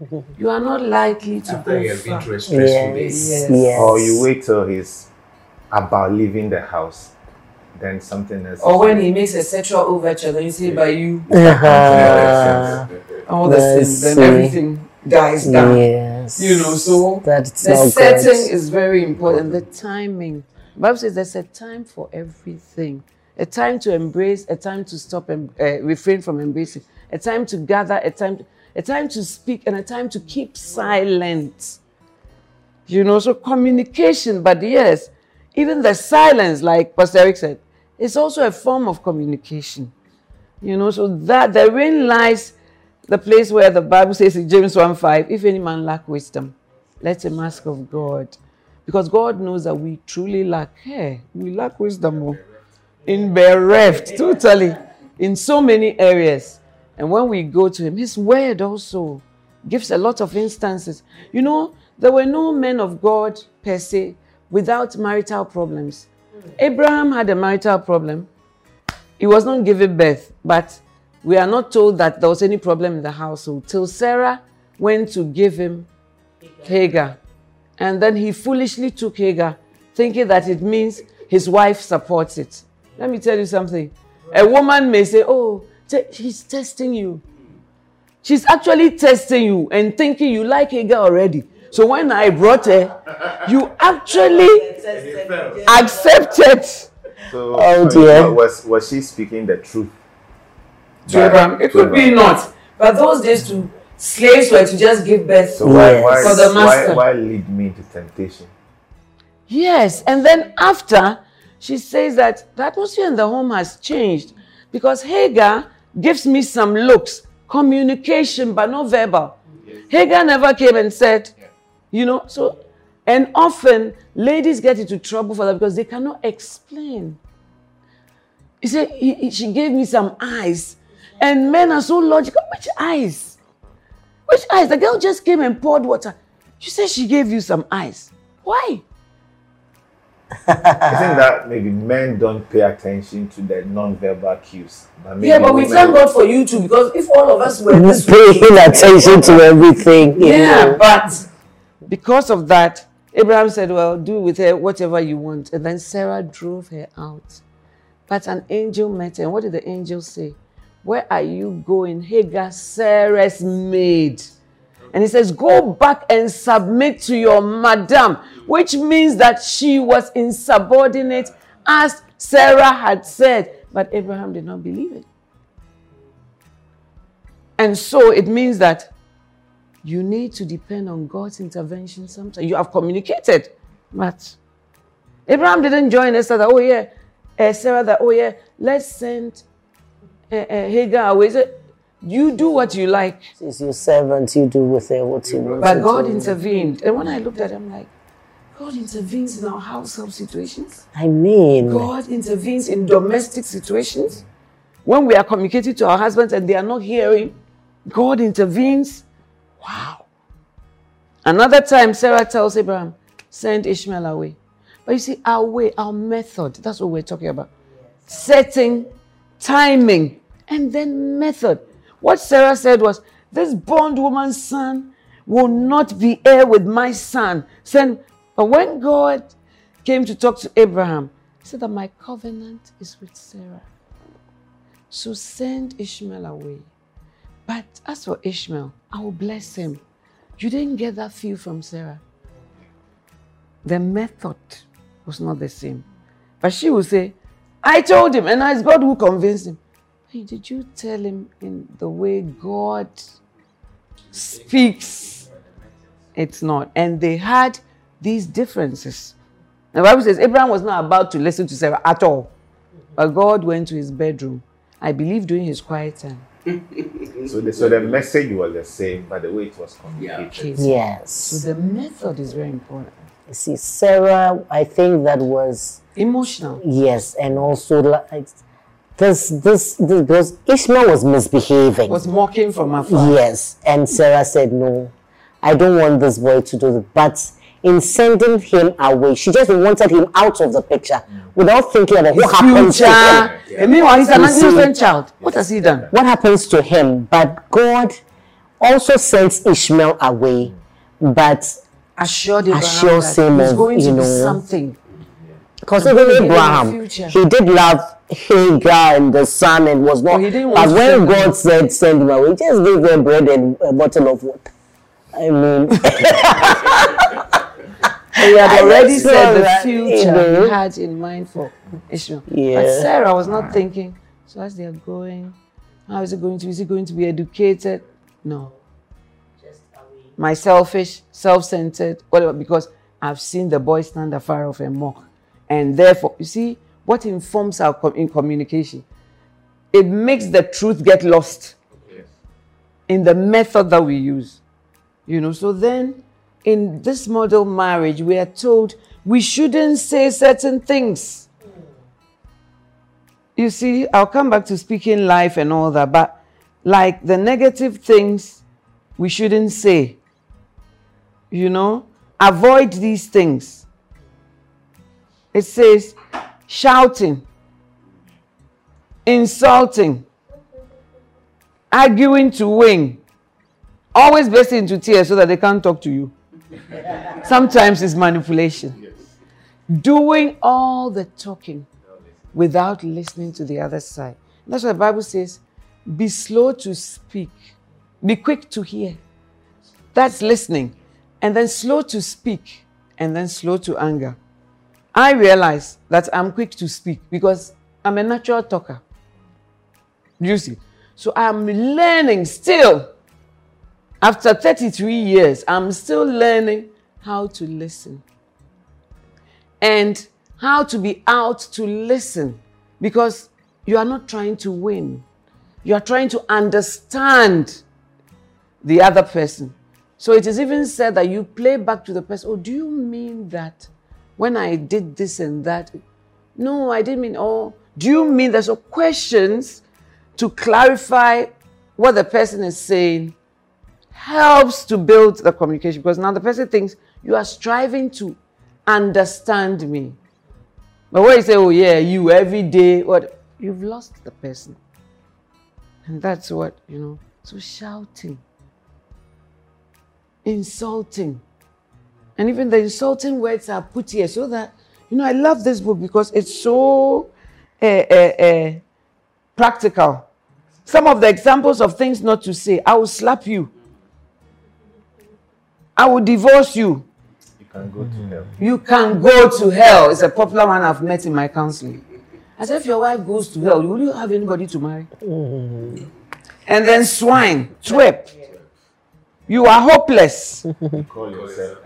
You are not likely to After you go have been through a stressful day. yes, Yes. yes. Or you wait till he's about leaving the house, then something else. Or when he makes a sexual overture, then you say by you Uh-huh. all the Let's sin, then everything dies down. Yes. You know, so That's the setting good. is very important. The timing. Bible says there's a time for everything. A time to embrace, a time to stop and uh, refrain from embracing, a time to gather, a time, a time to speak, and a time to keep silent. You know, so communication. But yes, even the silence, like Pastor Eric said, is also a form of communication. You know, so that therein lies the place where the Bible says in James 1 5, if any man lack wisdom, let him ask of God. Because God knows that we truly lack. Hey, we lack wisdom. oh. In bereft, totally, in so many areas. And when we go to Him, His word also gives a lot of instances. You know, there were no men of God per se without marital problems. Abraham had a marital problem. He was not given birth, but we are not told that there was any problem in the household till Sarah went to give him Hagar. And then he foolishly took Hagar, thinking that it means his wife supports it. Let me tell you something. A woman may say, Oh, te- she's testing you. She's actually testing you and thinking you like Hagar already. So when I brought her, you actually accepted So, Oh, dear. was was she speaking the truth? To Abraham. It could be not. But those days to slaves were to just give birth. So why Yes. why, For the why master. why lead me to temptation? Yes, and then after she says that the atmosphere in the home has changed because Hagar gives me some looks, communication, but not verbal. Hagar never came and said, you know, so, and often ladies get into trouble for that because they cannot explain. He said, he, he, she gave me some eyes. And men are so logical. Which eyes? Which eyes? The girl just came and poured water. You said she gave you some eyes. Why? I think that maybe men don't pay attention to the non-verbal cues. But yeah, but we thank God for you too because if all of us were paying attention to everything, yeah, know. but because of that, Abraham said, "Well, do with her whatever you want," and then Sarah drove her out. But an angel met her. And what did the angel say? Where are you going? Hagar, Sarah's maid. And he says, Go back and submit to your madam, which means that she was insubordinate as Sarah had said. But Abraham did not believe it. And so it means that you need to depend on God's intervention sometimes. You have communicated, but Abraham didn't join us that, oh yeah, uh, Sarah, that, oh yeah, let's send Hagar away. So you do what you like. She's your servant, you do with her what you want. But God intervened. And when I looked at him, like, God intervenes in our household situations. I mean, God intervenes in domestic situations. When we are communicating to our husbands and they are not hearing, God intervenes. Wow. Another time, Sarah tells Abraham, send Ishmael away. But you see, our way, our method, that's what we're talking about. Setting, timing, and then method. What Sarah said was, This bondwoman's son will not be heir with my son. Send. But when God came to talk to Abraham, he said that my covenant is with Sarah. So send Ishmael away. But as for Ishmael, I will bless him. You didn't get that feel from Sarah. The method was not the same. But she will say, I told him, and it's God who convinced him. Hey, did you tell him in the way God speaks? It's not. And they had these differences. The Bible says Abraham was not about to listen to Sarah at all. But God went to his bedroom, I believe during his quiet time. so, the, so the message was the same, but the way it was communicated. Yes. So the method is very important. You see, Sarah, I think that was emotional. Yes, and also like this, this, this, because Ishmael was misbehaving. Was mocking from afar. Yes. And Sarah said, no, I don't want this boy to do it. But in sending him away, she just wanted him out of the picture without thinking about what happens to him. And meanwhile, he's an innocent child. What has he done? What happens to him? But God also sends Ishmael away, but assured Abraham assures him of, going to you know, something. Because even Abraham, he did love Hagar and the son and was not. Oh, but when God him. said send him away, just gave them bread and a bottle of water. I mean, he had already said the future he had in mind for Ishmael. Yeah. But Sarah was not thinking. So as they are going, how is it going to? Is he going to be educated? No. Just my selfish, self-centered, whatever. Because I've seen the boy stand afar off and mock, and therefore, you see what informs our com- in communication? It makes the truth get lost in the method that we use. You know, so then in this model marriage, we are told we shouldn't say certain things. You see, I'll come back to speaking life and all that, but like the negative things, we shouldn't say. You know, avoid these things. It says, shouting, insulting, arguing to win, always bursting into tears so that they can't talk to you. Sometimes it's manipulation. Doing all the talking without listening to the other side. That's what the Bible says be slow to speak, be quick to hear. That's listening. And then slow to speak, and then slow to anger. I realize that I'm quick to speak because I'm a natural talker. You see? So I'm learning still. After 33 years, I'm still learning how to listen and how to be out to listen because you are not trying to win. You are trying to understand the other person. So it is even said that you play back to the person, oh, do you mean that when I did this and that? No, I didn't mean, oh, do you mean there's so questions to clarify what the person is saying helps to build the communication because now the person thinks you are striving to understand me. But when you say, oh yeah, you every day, what you've lost the person. And that's what, you know. So shouting, insulting. And even the insulting words are put here so that, you know, I love this book because it's so uh, uh, practical. Some of the examples of things not to say I will slap you, I will divorce you. You can go to hell. You can go to hell. It's a popular one I've met in my counseling. As if your wife goes to hell, will you have anybody to marry? And then swine, twip. You are hopeless. Call yourself.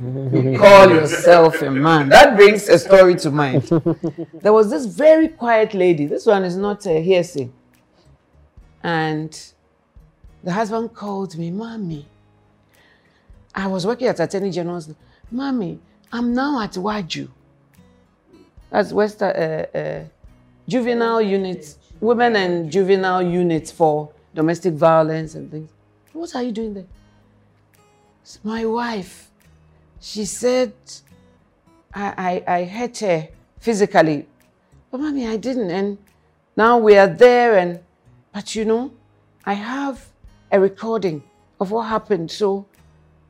You call yourself a man. That brings a story to mind. There was this very quiet lady. This one is not a hearsay. And the husband called me, Mommy. I was working at Attorney General's. Mommy, I'm now at Waju. That's West uh, uh, Juvenile Unit, Women and Juvenile Unit for Domestic Violence and things. What are you doing there? It's my wife. She said I, I, I hurt her physically. But mommy, I didn't. And now we are there and but you know, I have a recording of what happened. So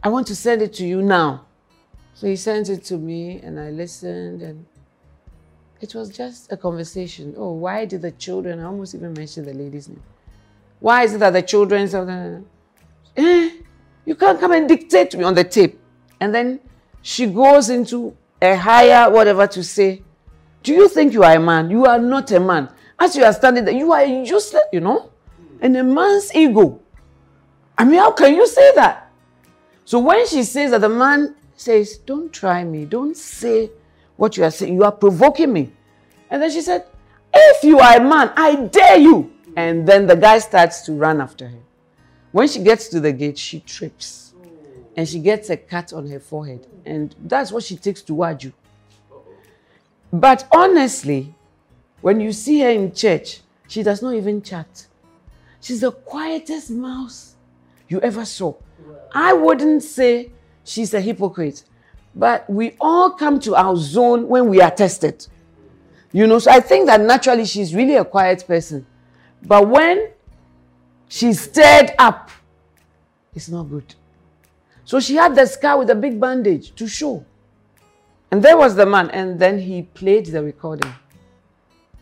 I want to send it to you now. So he sent it to me and I listened and it was just a conversation. Oh, why did the children, I almost even mentioned the lady's name. Why is it that the children, eh, you can't come and dictate to me on the tape. And then she goes into a higher whatever to say, do you think you are a man? You are not a man. As you are standing there, you are useless, you know? And a man's ego. I mean, how can you say that? So when she says that the man says, Don't try me, don't say what you are saying, you are provoking me. And then she said, If you are a man, I dare you. And then the guy starts to run after her. When she gets to the gate, she trips and she gets a cut on her forehead. And that's what she takes to Waju. But honestly, when you see her in church, she does not even chat. She's the quietest mouse you ever saw. I wouldn't say she's a hypocrite, but we all come to our zone when we are tested. You know, so I think that naturally she's really a quiet person. But when she's stirred up, it's not good. So she had the scar with a big bandage to show. And there was the man, and then he played the recording.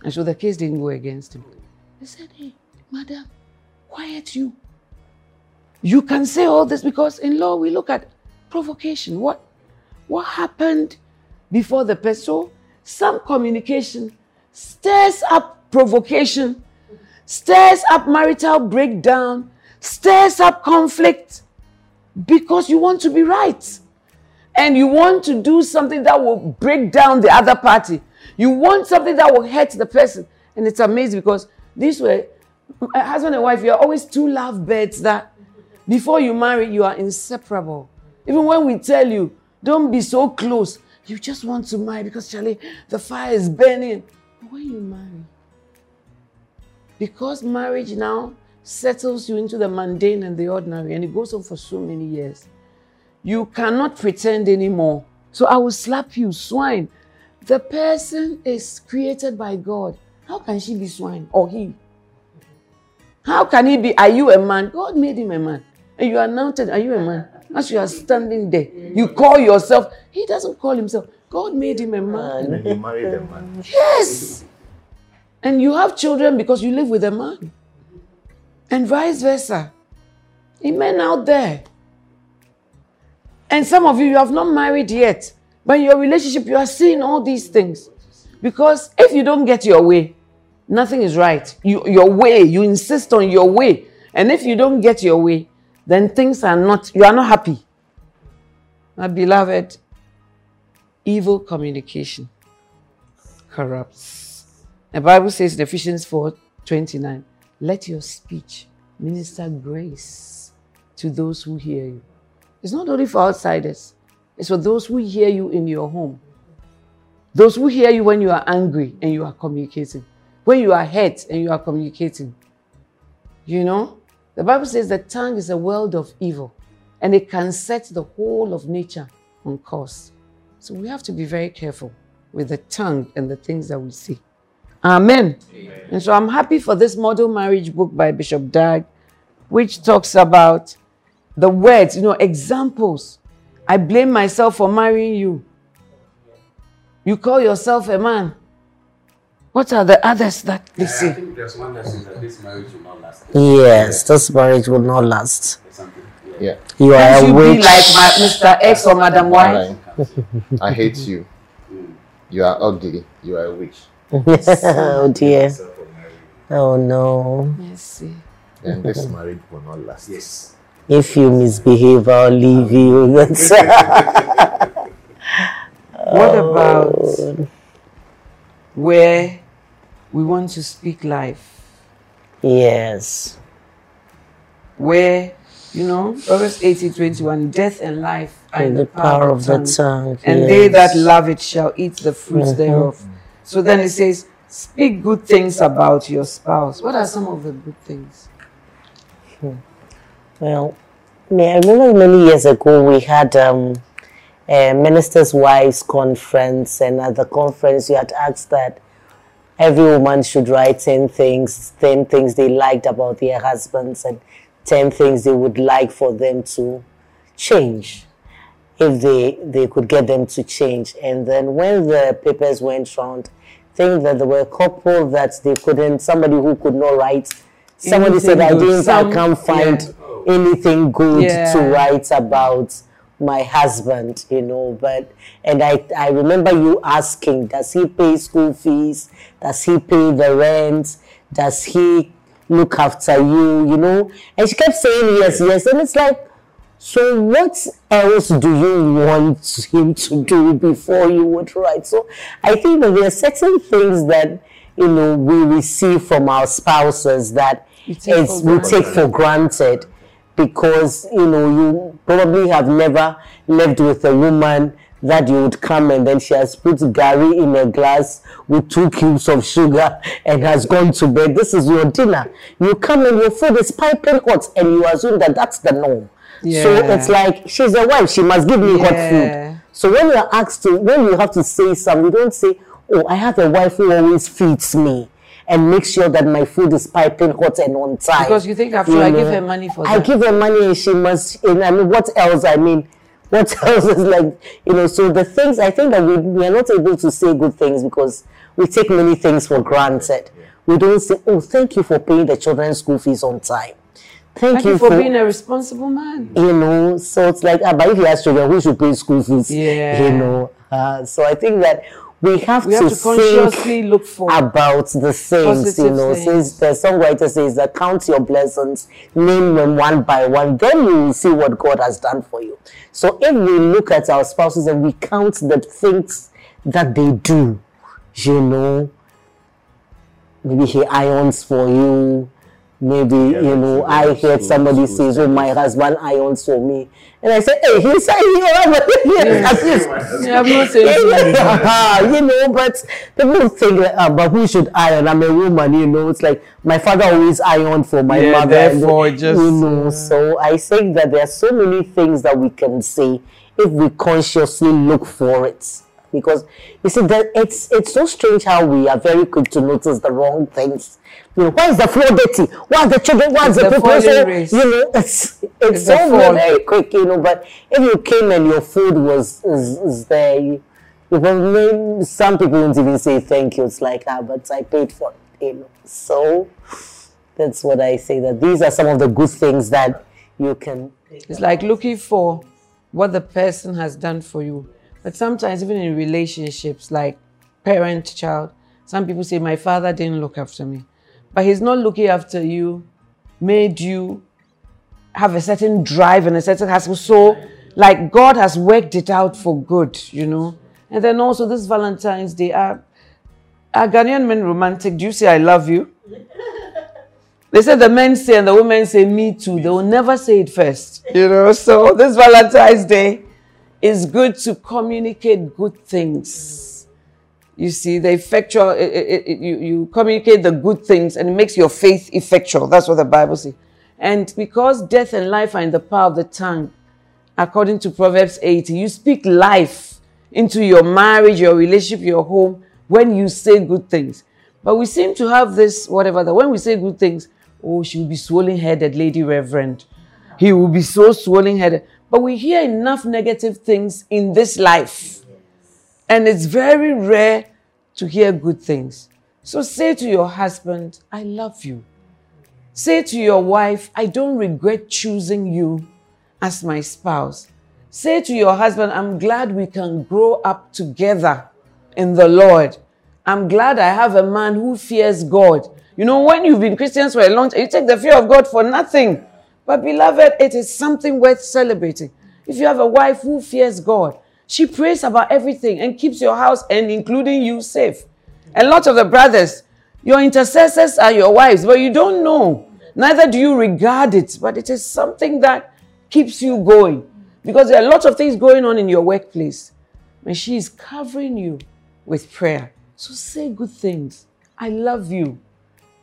And so the case didn't go against him. They said, Hey, madam, quiet you. You can say all this because in law we look at provocation. What, what happened before the person? So some communication stirs up provocation, stirs up marital breakdown, stirs up conflict because you want to be right. And you want to do something that will break down the other party. You want something that will hurt the person. And it's amazing because this way, husband and wife, you're always two lovebirds that before you marry, you are inseparable. Even when we tell you, don't be so close, you just want to marry because, Charlie, the fire is burning. But when you marry, because marriage now settles you into the mundane and the ordinary, and it goes on for so many years, you cannot pretend anymore. So I will slap you, swine. The person is created by God. How can she be swine or he? How can he be? Are you a man? God made him a man. And you are anointed. Are you a man? As you are standing there, you call yourself. He doesn't call himself. God made him a man. And he married a man. Yes. And you have children because you live with a man. And vice versa. Amen out there. And some of you, you have not married yet. But in your relationship, you are seeing all these things. Because if you don't get your way, nothing is right. You, your way, you insist on your way. And if you don't get your way, then things are not, you are not happy. My beloved, evil communication corrupts. The Bible says in Ephesians 4 29, let your speech minister grace to those who hear you. It's not only for outsiders, it's for those who hear you in your home. Those who hear you when you are angry and you are communicating, when you are hurt and you are communicating. You know, the Bible says the tongue is a world of evil and it can set the whole of nature on course. So we have to be very careful with the tongue and the things that we say. Amen. Amen. And so I'm happy for this model marriage book by Bishop Dag, which talks about the words, you know, examples. I blame myself for marrying you. You call yourself a man. What are the others that they say? I think there's one that says that this marriage will not last. Yes, this marriage will not last. Yeah. You are Can't a you be witch. like my, Mr. X or Madam Y. I hate you. Mm. You are ugly. You are a witch. oh dear. Oh no. Yes, see. And this marriage will not last. Yes. If you misbehave, I'll leave you. That's What about oh, where we want to speak life? yes. Where, you know, Proverbs 80 21, death and life are in And the power of the tongue. And yes. they that love it shall eat the fruits mm-hmm. thereof. So then it says, speak good things about your spouse. What are some of the good things? Well, I remember many years ago we had um, a ministers' wives conference, and at the conference you had asked that every woman should write 10 things, 10 things they liked about their husbands, and 10 things they would like for them to change if they, they could get them to change. And then when the papers went round, I think that there were a couple that they couldn't, somebody who could not write. Somebody said, I didn't, Some- I can't find yeah. anything good Yeah. to write about my husband, you know. But and I I remember you asking, does he pay school fees? Does he pay the rent? Does he look after you? You know? And she kept saying yes, yes. And it's like, so what else do you want him to do before you would write? So I think that there are certain things that you know we receive from our spouses that take it's we take for granted because you know you probably have never lived with a woman that you would come and then she has put gari in a glass with two cubes of sugar and has gone to bed. This is your dinner. You come and your food is piping hot and you assume that that's the norm. So it's like she's a wife, she must give me hot food. So when you're asked to, when you have to say something, you don't say, "Oh, I have a wife who always feeds me and makes sure that my food is piping hot and on time." Because you think after I give her money for that. I that. give her money and she must. And I mean, what else? I mean, what else is like you know? So the things I think that we we are not able to say good things because we take many things for granted. We don't say, "Oh, thank you for paying the children's school fees on time." Thank, Thank you for being a responsible man. you know so it's like ah, but if you ask children who should pay school fees Yeah. you know uh, so i think that we have We to, have to consciously look for about the things you know things. since the songwriter says that count your blessings name them one by one then you will see what god has done for you so if we look at our spouses and we count the things that they do you know maybe he irons for you maybe you know i heard somebody says oh my husband irons for me and i said hey he said you have You have not said you know, but people think like, ah, but who should iron? I'm a woman, you know. It's like my father always ironed for my Yeah, mother. and, just, you know. So I think that there are so many things that we can say if we consciously look for it. Because you see that it's it's so strange how we are very quick to notice the wrong things. You know, why is the floor dirty? Why are the children? Why is the the people? You know, it's it's, It's so very quick. You know, but if you came and your food was is, is there, you, you probably some people won't even say thank you. It's like ah, but I paid for it. You know, so that's what I say. That these are some of the good things that you can. It's like looking for what the person has done for you. But sometimes, even in relationships, like parent child, some people say, My father didn't look after me. But he's not looking after you, made you have a certain drive and a certain hustle. So, like, God has worked it out for good, you know. And then also, this Valentine's Day, are, are Ghanaian men romantic? Do you say, I love you? They say the men say and the women say me too. They will never say it first. You know, so this Valentine's Day is good to communicate good things. You see, the effectual, it, it, it, you, you communicate the good things and it makes your faith effectual. That's what the Bible says. And because death and life are in the power of the tongue, according to Proverbs 80, you speak life into your marriage, your relationship, your home when you say good things. But we seem to have this, whatever, that when we say good things, oh, she will be swollen headed, Lady Reverend. He will be so swollen headed. But we hear enough negative things in this life. And it's very rare to hear good things. So say to your husband, I love you. Say to your wife, I don't regret choosing you as my spouse. Say to your husband, I'm glad we can grow up together in the Lord. I'm glad I have a man who fears God. You know, when you've been Christians for a long time, you take the fear of God for nothing. But beloved, it is something worth celebrating. If you have a wife who fears God, she prays about everything and keeps your house and including you safe. A lot of the brothers, your intercessors are your wives, but you don't know. Neither do you regard it, but it is something that keeps you going. Because there are lots of things going on in your workplace. And she is covering you with prayer. So say good things. I love you.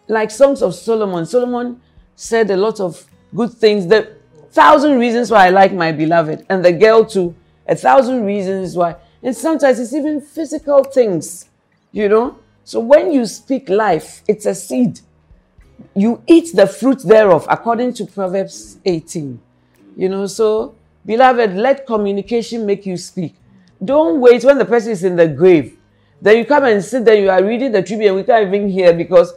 Like Songs of Solomon. Solomon said a lot of good things. The thousand reasons why I like my beloved. And the girl too. A thousand reasons why. And sometimes it's even physical things, you know. So when you speak life, it's a seed. You eat the fruit thereof, according to Proverbs 18. You know, so beloved, let communication make you speak. Don't wait when the person is in the grave. Then you come and sit there, you are reading the tribute, and we can't even hear because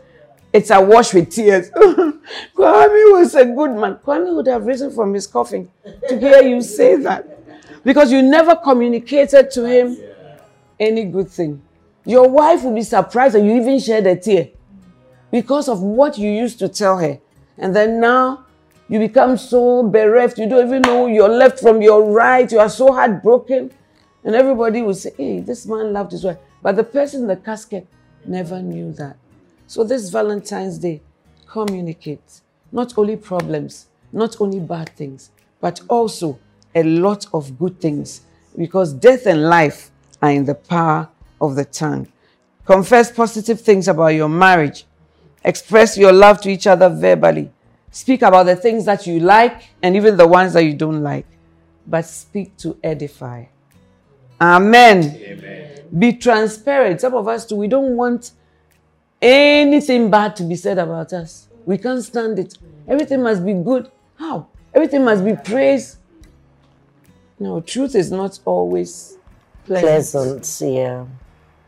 it's a wash with tears. Kwame was a good man. Kwame would have risen from his coffin to hear you say that. Because you never communicated to him any good thing. Your wife will be surprised that you even shed a tear because of what you used to tell her. And then now you become so bereft, you don't even know your left from your right, you are so heartbroken. And everybody will say, hey, this man loved his wife. But the person in the casket never knew that. So this Valentine's Day, communicate. Not only problems, not only bad things, but also a lot of good things. Because death and life are in the power of the tongue. Confess positive things about your marriage. Express your love to each other verbally. Speak about the things that you like and even the ones that you don't like. But speak to edify. Amen. Amen. Be transparent. Some of us too, we don't want anything bad to be said about us. We can't stand it. Everything must be good. How? Everything must be praised. No, truth is not always pleasant. Pleasant, yeah.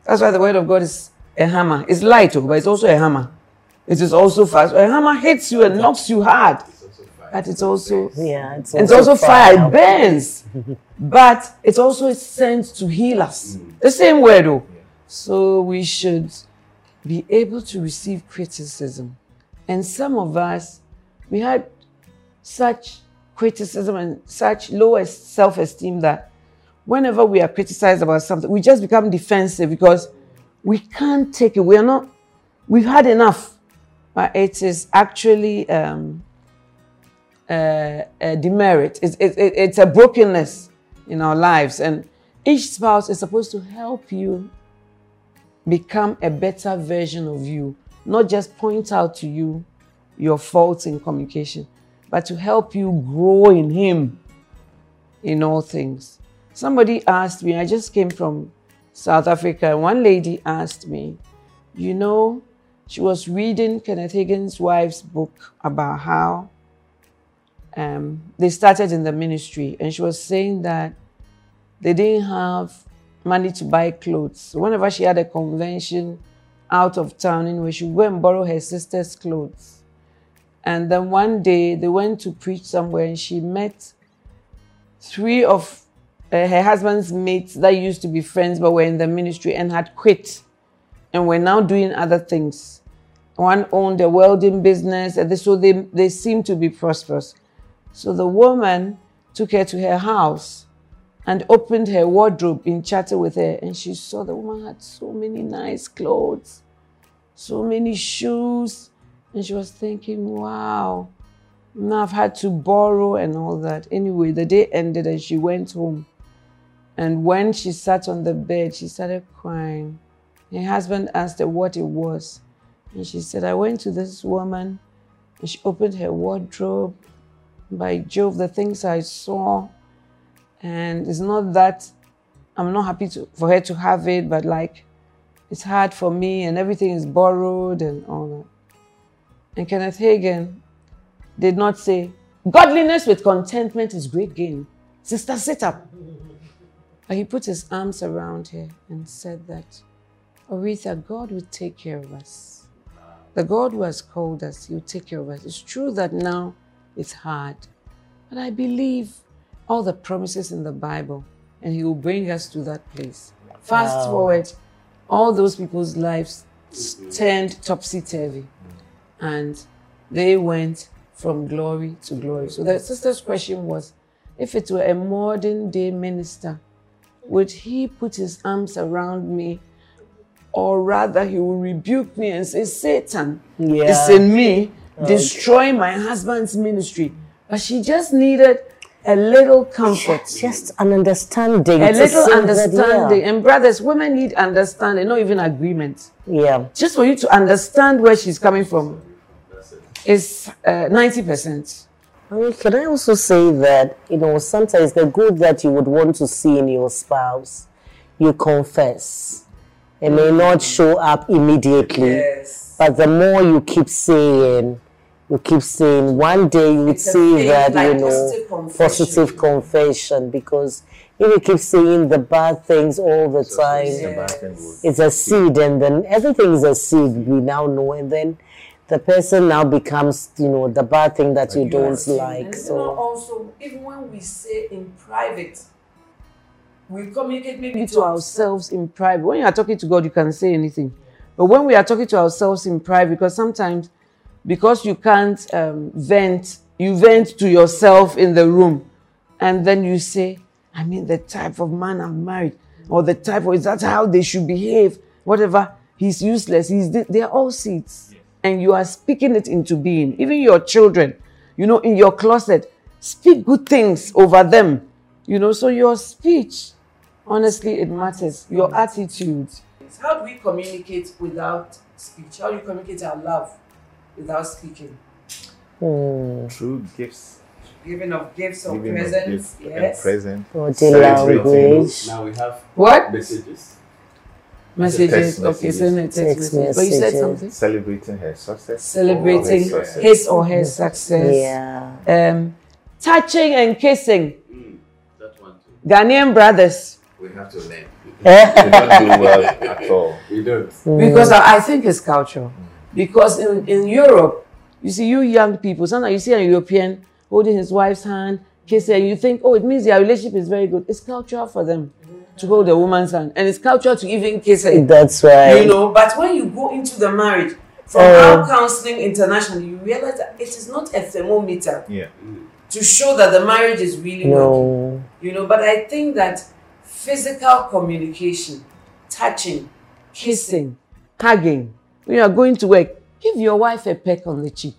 That's why the word of God is a hammer. It's light, oh, but it's also a hammer. It is also fast. A hammer hits you and knocks you hard. But it's also Yeah, it's it's also fire. It burns. but it's also sent to heal us. The same word, though. So we should be able to receive criticism. And some of us, we had such criticism and such low self esteem that whenever we are criticized about something, we just become defensive because we can't take it. We are not, we've had enough. But it is actually um, uh, a demerit, it's, it, it, it's a brokenness in our lives. And each spouse is supposed to help you become a better version of you, not just point out to you your faults in communication, but to help you grow in Him in all things. Somebody asked me, I just came from South Africa, and one lady asked me, You know, she was reading Kenneth Hagin's wife's book about how um, they started in the ministry, and she was saying that they didn't have money to buy clothes. So whenever she had a convention out of town, anyway, she go and borrow her sister's clothes. And then one day they went to preach somewhere, and she met three of uh, her husband's mates that used to be friends but were in the ministry and had quit and were now doing other things. One owned a welding business, and they, so they, they seemed to be prosperous. So the woman took her to her house and opened her wardrobe in chatter with her, and she saw the woman had so many nice clothes, so many shoes, And she was thinking, wow, now I've had to borrow and all that. Anyway, the day ended and she went home. And when she sat on the bed, she started crying. Her husband asked her what it was. And she said, I went to this woman and she opened her wardrobe. By Jove, the things I saw. And it's not that I'm not happy to, for her to have it, but like it's hard for me and everything is borrowed and all that. And Kenneth Hagin did not say, Godliness with contentment is great gain. Sister, sit up. But he put his arms around her and said that, Oretha, God will take care of us. The God who has called us, He will take care of us. It's true that now it's hard, but I believe all the promises in the Bible, and He will bring us to that place. Fast Wow. forward, all those people's lives turned topsy turvy, and they went from glory to glory. So the sister's question was if it were a modern day minister, would he put his arms around me? Or rather, he will rebuke me and say, Satan Yeah. is in me, destroy my husband's ministry. But she just needed a little comfort, Just an understanding. a little understanding. And brothers, women need understanding, not even agreement. Yeah. Just for you to understand where she's coming from is uh, 90%. I mean, can I also say that, you know, sometimes the good that you would want to see in your spouse, you confess. It may not show up immediately, but the more you keep saying, you keep saying, one day you would It's see that, like you know, positive confession. positive confession. Because if you keep saying the bad things all the time, The bad thing would- it's a seed and then everything is a seed we now know and then the person now becomes you know the bad thing that you don't like And you know, so also, even when we say in private, we communicate maybe to ourselves in private. When you are talking to God, you can say anything. But when we are talking to ourselves in private, because sometimes, because you can't um, vent, you vent to yourself in the room. And then you say, I mean, the type of man I've married, or the type of, is that how they should behave? Whatever. He's useless. He's, thi- they are all seeds. And you are speaking it into being. Even your children, you know, in your closet, speak good things over them. You know, so your speech, honestly, it matters. Your attitude. How do we communicate without speech? How do you communicate our love without speaking? true gifts, Giving of gifts or giving presents. gifts and Yes. present. body Celebrating. language Now we have What? messages. Messages. Text Okay, messages. send a text, Text message. But you said something? Celebrating her success. Celebrating Or her success. his or her success. yeah Um, touching and kissing. Hmm, that one too. Ghanaian brothers. We have to learn. They don't do well at all. We don't. Because I, I think it's cultural. Hmm. Because in, in Europe, you see, you young people, sometimes you see a European holding his wife's hand, kissing, and you think, oh, it means their relationship is very good. It's cultural for them to hold a woman's hand. And it's cultural to even kiss her. that's right You know, but when you go into the marriage, from Oh. our counseling internationally, you realize that it is not a thermometer Yeah. to show that the marriage is really working. no You know, but I think that physical communication, touching, kissing, hugging, when you are going to work, give your wife a peck on the cheek.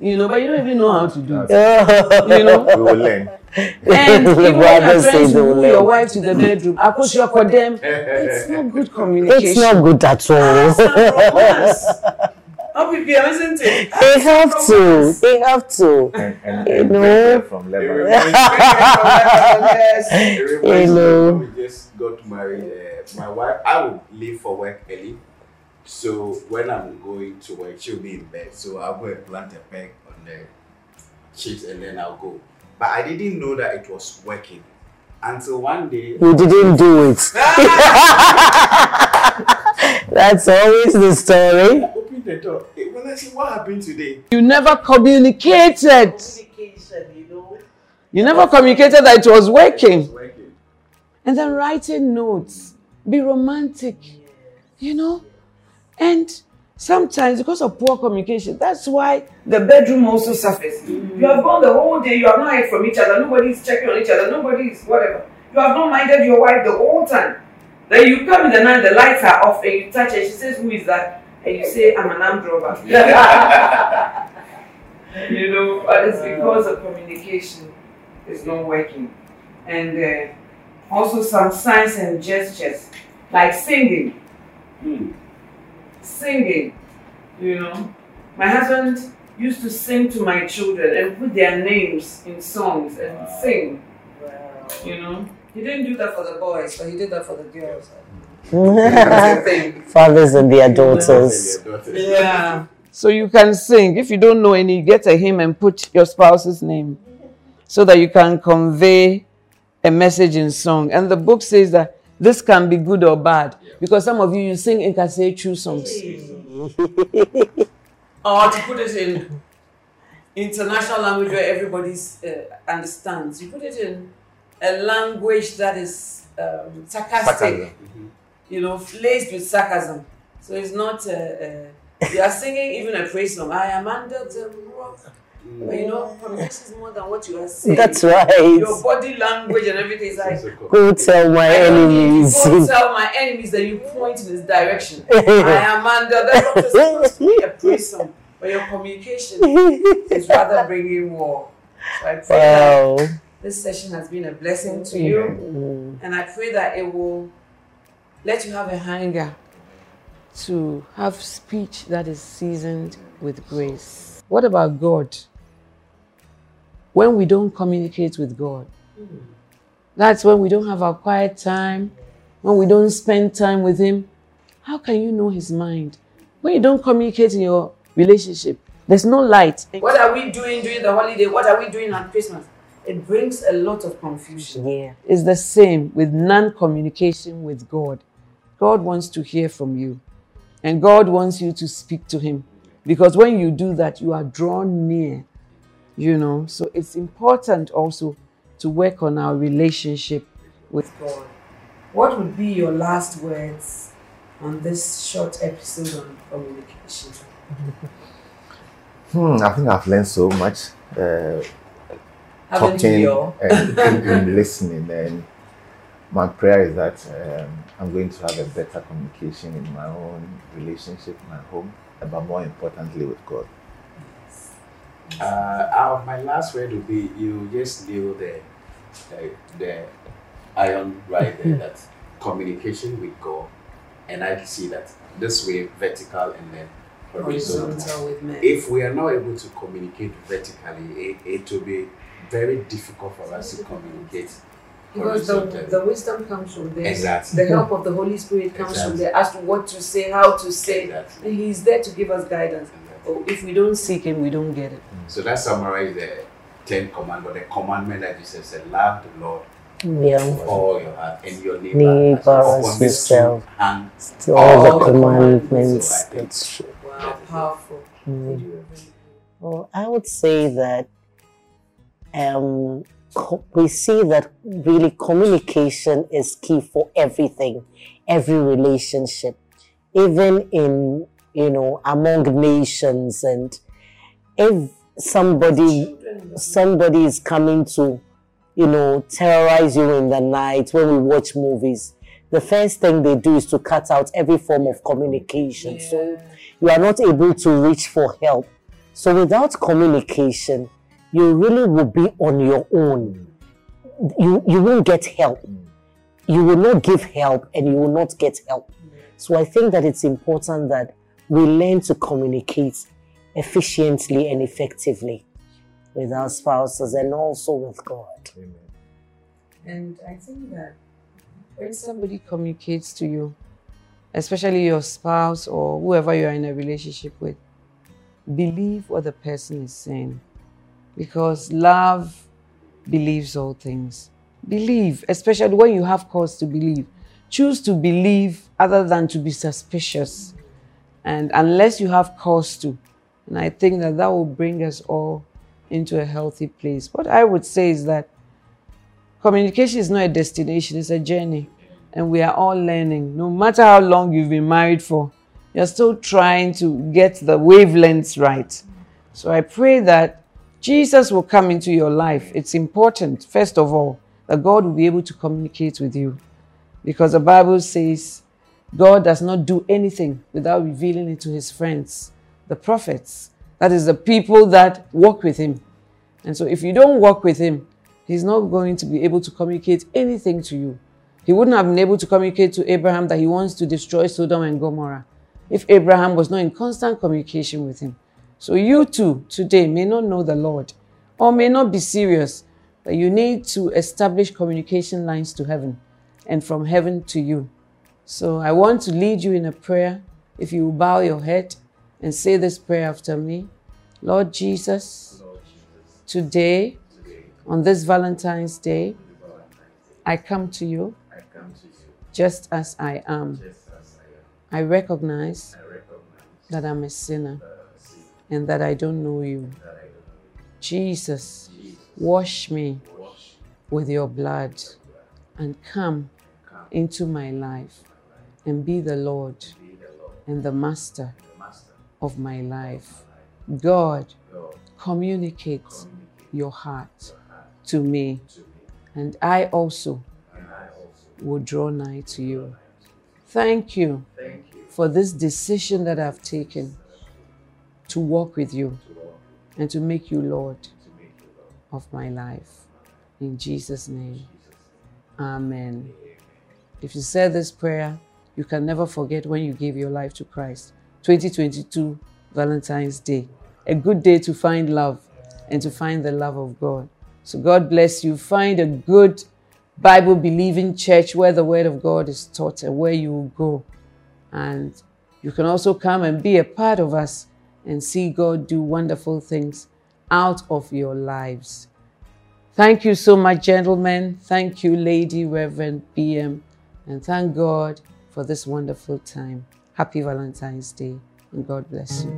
You know, but you don't even know how to do it. You know, We will learn. and even when you're say trying to woo your wife to the bedroom, of course you're for them. It's not good communication. it's not good at all. How people, isn't it? they have to they have to And, and, You and know. from Lebanon. Yes. it reminds me Hello. when we just got married. Uh, my wife, I would leave for work early. So when I'm going to work, she'll be in bed. So I'll go and plant a peg on the cheeks and then I'll go. But I didn't know that it was working until one day. you didn't do it that's always the story I opened the door. When I said, "What happened today?" You never communicated. You never communicated that it was working. It's working. And then writing notes. Be romantic. You know? And sometimes because of poor communication, that's why the bedroom also suffers. You have gone the whole day, you have not heard from each other, nobody's checking on each other, nobody's whatever. You have not minded your wife the whole time. Then you come in the night, the lights are off, and you touch her, she says, Who is that? and you say, I'm an armed robber. you know, but it's because the communication is not working. And uh, also some signs and gestures, like singing. Hmm. Singing, you know. My husband used to sing to my children and put their names in songs and sing, you know. He didn't do that for the boys, but he did that for the girls. That's the thing. Fathers and their daughters. Yeah. So you can sing. If you don't know any, get a hymn and put your spouse's name so that you can convey a message in song. And the book says that this can be good or bad because some of you, you sing in true songs. or to put it in international language where everybody uh, understands. You put it in a language that is um, sarcastic, Sarcasm. you know, laced with sarcasm. So it's not. Uh, uh, you are singing even a praise song. I am under the rock. But you know, communication is more than what you are saying. That's right. Your body language and everything is like. Go tell my I don't need enemies. to go tell my enemies that you point in this direction. I am under the rock. It's supposed to be a praise song, but your communication is rather bringing war. So I pray that this session has been a blessing to you. Mm. And I pray that it will let you have a hunger to have speech that is seasoned with grace. What about God? When we don't communicate with God, that's when we don't have our quiet time, when we don't spend time with Him. How can you know His mind? When you don't communicate in your relationship, there's no light. What are we doing during the holiday? What are we doing at Christmas? It brings a lot of confusion Yeah. is the same with non communication with God. God wants to hear from you, and God wants you to speak to Him because when you do that, you are drawn near, you know. So it's important also to work on our relationship with God. What would be your last words on this short episode on communication? Hmm, I think I've learned so much. Uh, talking and, and listening. And my prayer is that um, I'm going to have a better communication in my own relationship, my home, but more importantly with God. Uh, our, my last word would be you just knew the, the, the iron right there that communication with God, and I see that this way vertical and then horizontal. Horizontal with men. If we are not able to communicate vertically, it, it will be very difficult for us to communicate Because the, the wisdom comes from there. Exactly. The help of the Holy Spirit comes from there as to what to say, how to say. Exactly. And He's there to give us guidance. Exactly. Oh, if we don't seek Him, we don't get it. So that summarizes the Ten Commandments, the commandment that Jesus said, love the Lord Yeah. with all your heart and your neighbor, Neighbor as as yourself. two hang All All the the commandments. So I think- That's true. Wow, powerful. Mm. Well, I would say that um, co- we see that really communication is key for everything, every relationship, even in you know among nations. And if somebody somebody is coming to you know terrorize you in the night when we watch movies, the first thing they do is to cut out every form of communication. So you are not able to reach for help. So without communication, you really will be on your own. You you won't get help. You will not give help and you will not get help. So I think that it's important that we learn to communicate efficiently and effectively with our spouses and also with God. And I think that when somebody communicates to you, especially your spouse or whoever you are in a relationship with, believe what the person is saying. Because love believes all things. Believe, especially when you have cause to believe. Choose to believe other than to be suspicious. And unless you have cause to, and I think that that will bring us all into a healthy place. What I would say is that communication is not a destination, it's a journey. And we are all learning. No matter how long you've been married for, you're still trying to get the wavelengths right. So I pray that Jesus will come into your life. It's important, first of all, that God will be able to communicate with you. Because the Bible says God does not do anything without revealing it to his friends, the prophets. That is the people that walk with him. And so if you don't walk with him, he's not going to be able to communicate anything to you. He wouldn't have been able to communicate to Abraham that he wants to destroy Sodom and Gomorrah if Abraham was not in constant communication with him. So you too today may not know the Lord or may not be serious, but you need to establish communication lines to heaven and from heaven to you. So I want to lead you in a prayer. If you bow your head and say this prayer after me Lord Jesus, today, on this Valentine's Day, I come to you just as I am. I recognize that I'm a sinner and that I don't know you. Jesus, wash me with your blood and come into my life and be the Lord and the master of my life. God, communicate your heart to me, and I also will draw nigh to you. Thank you for this decision that I've taken to walk with you and to make you Lord of my life. In Jesus' name, Amen. If you said this prayer, you can never forget when you gave your life to Christ. 2022 Valentine's Day. A good day to find love and to find the love of God. So God bless you. Find a good Bible believing church where the word of God is taught and where you will go. And you can also come and be a part of us and see God do wonderful things out of your lives. Thank you so much, gentlemen. Thank you, Lady Reverend BM. And thank God for this wonderful time. Happy Valentine's Day, and God bless you.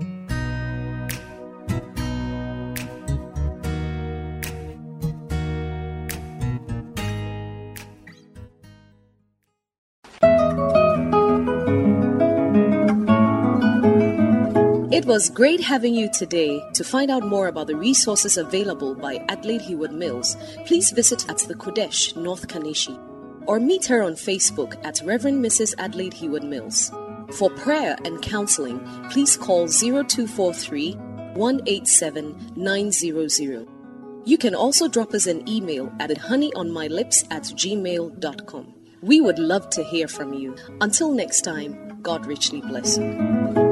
It was great having you today. To find out more about the resources available by Adelaide Heward Mills, please visit at the Qodesh, North Kaneshie, or meet her on Facebook at Reverend Mrs. Adelaide Heward Mills. For prayer and counseling, please call 0243 187 900. You can also drop us an email at honeyonmylips at gmail.com. We would love to hear from you. Until next time, God richly bless you.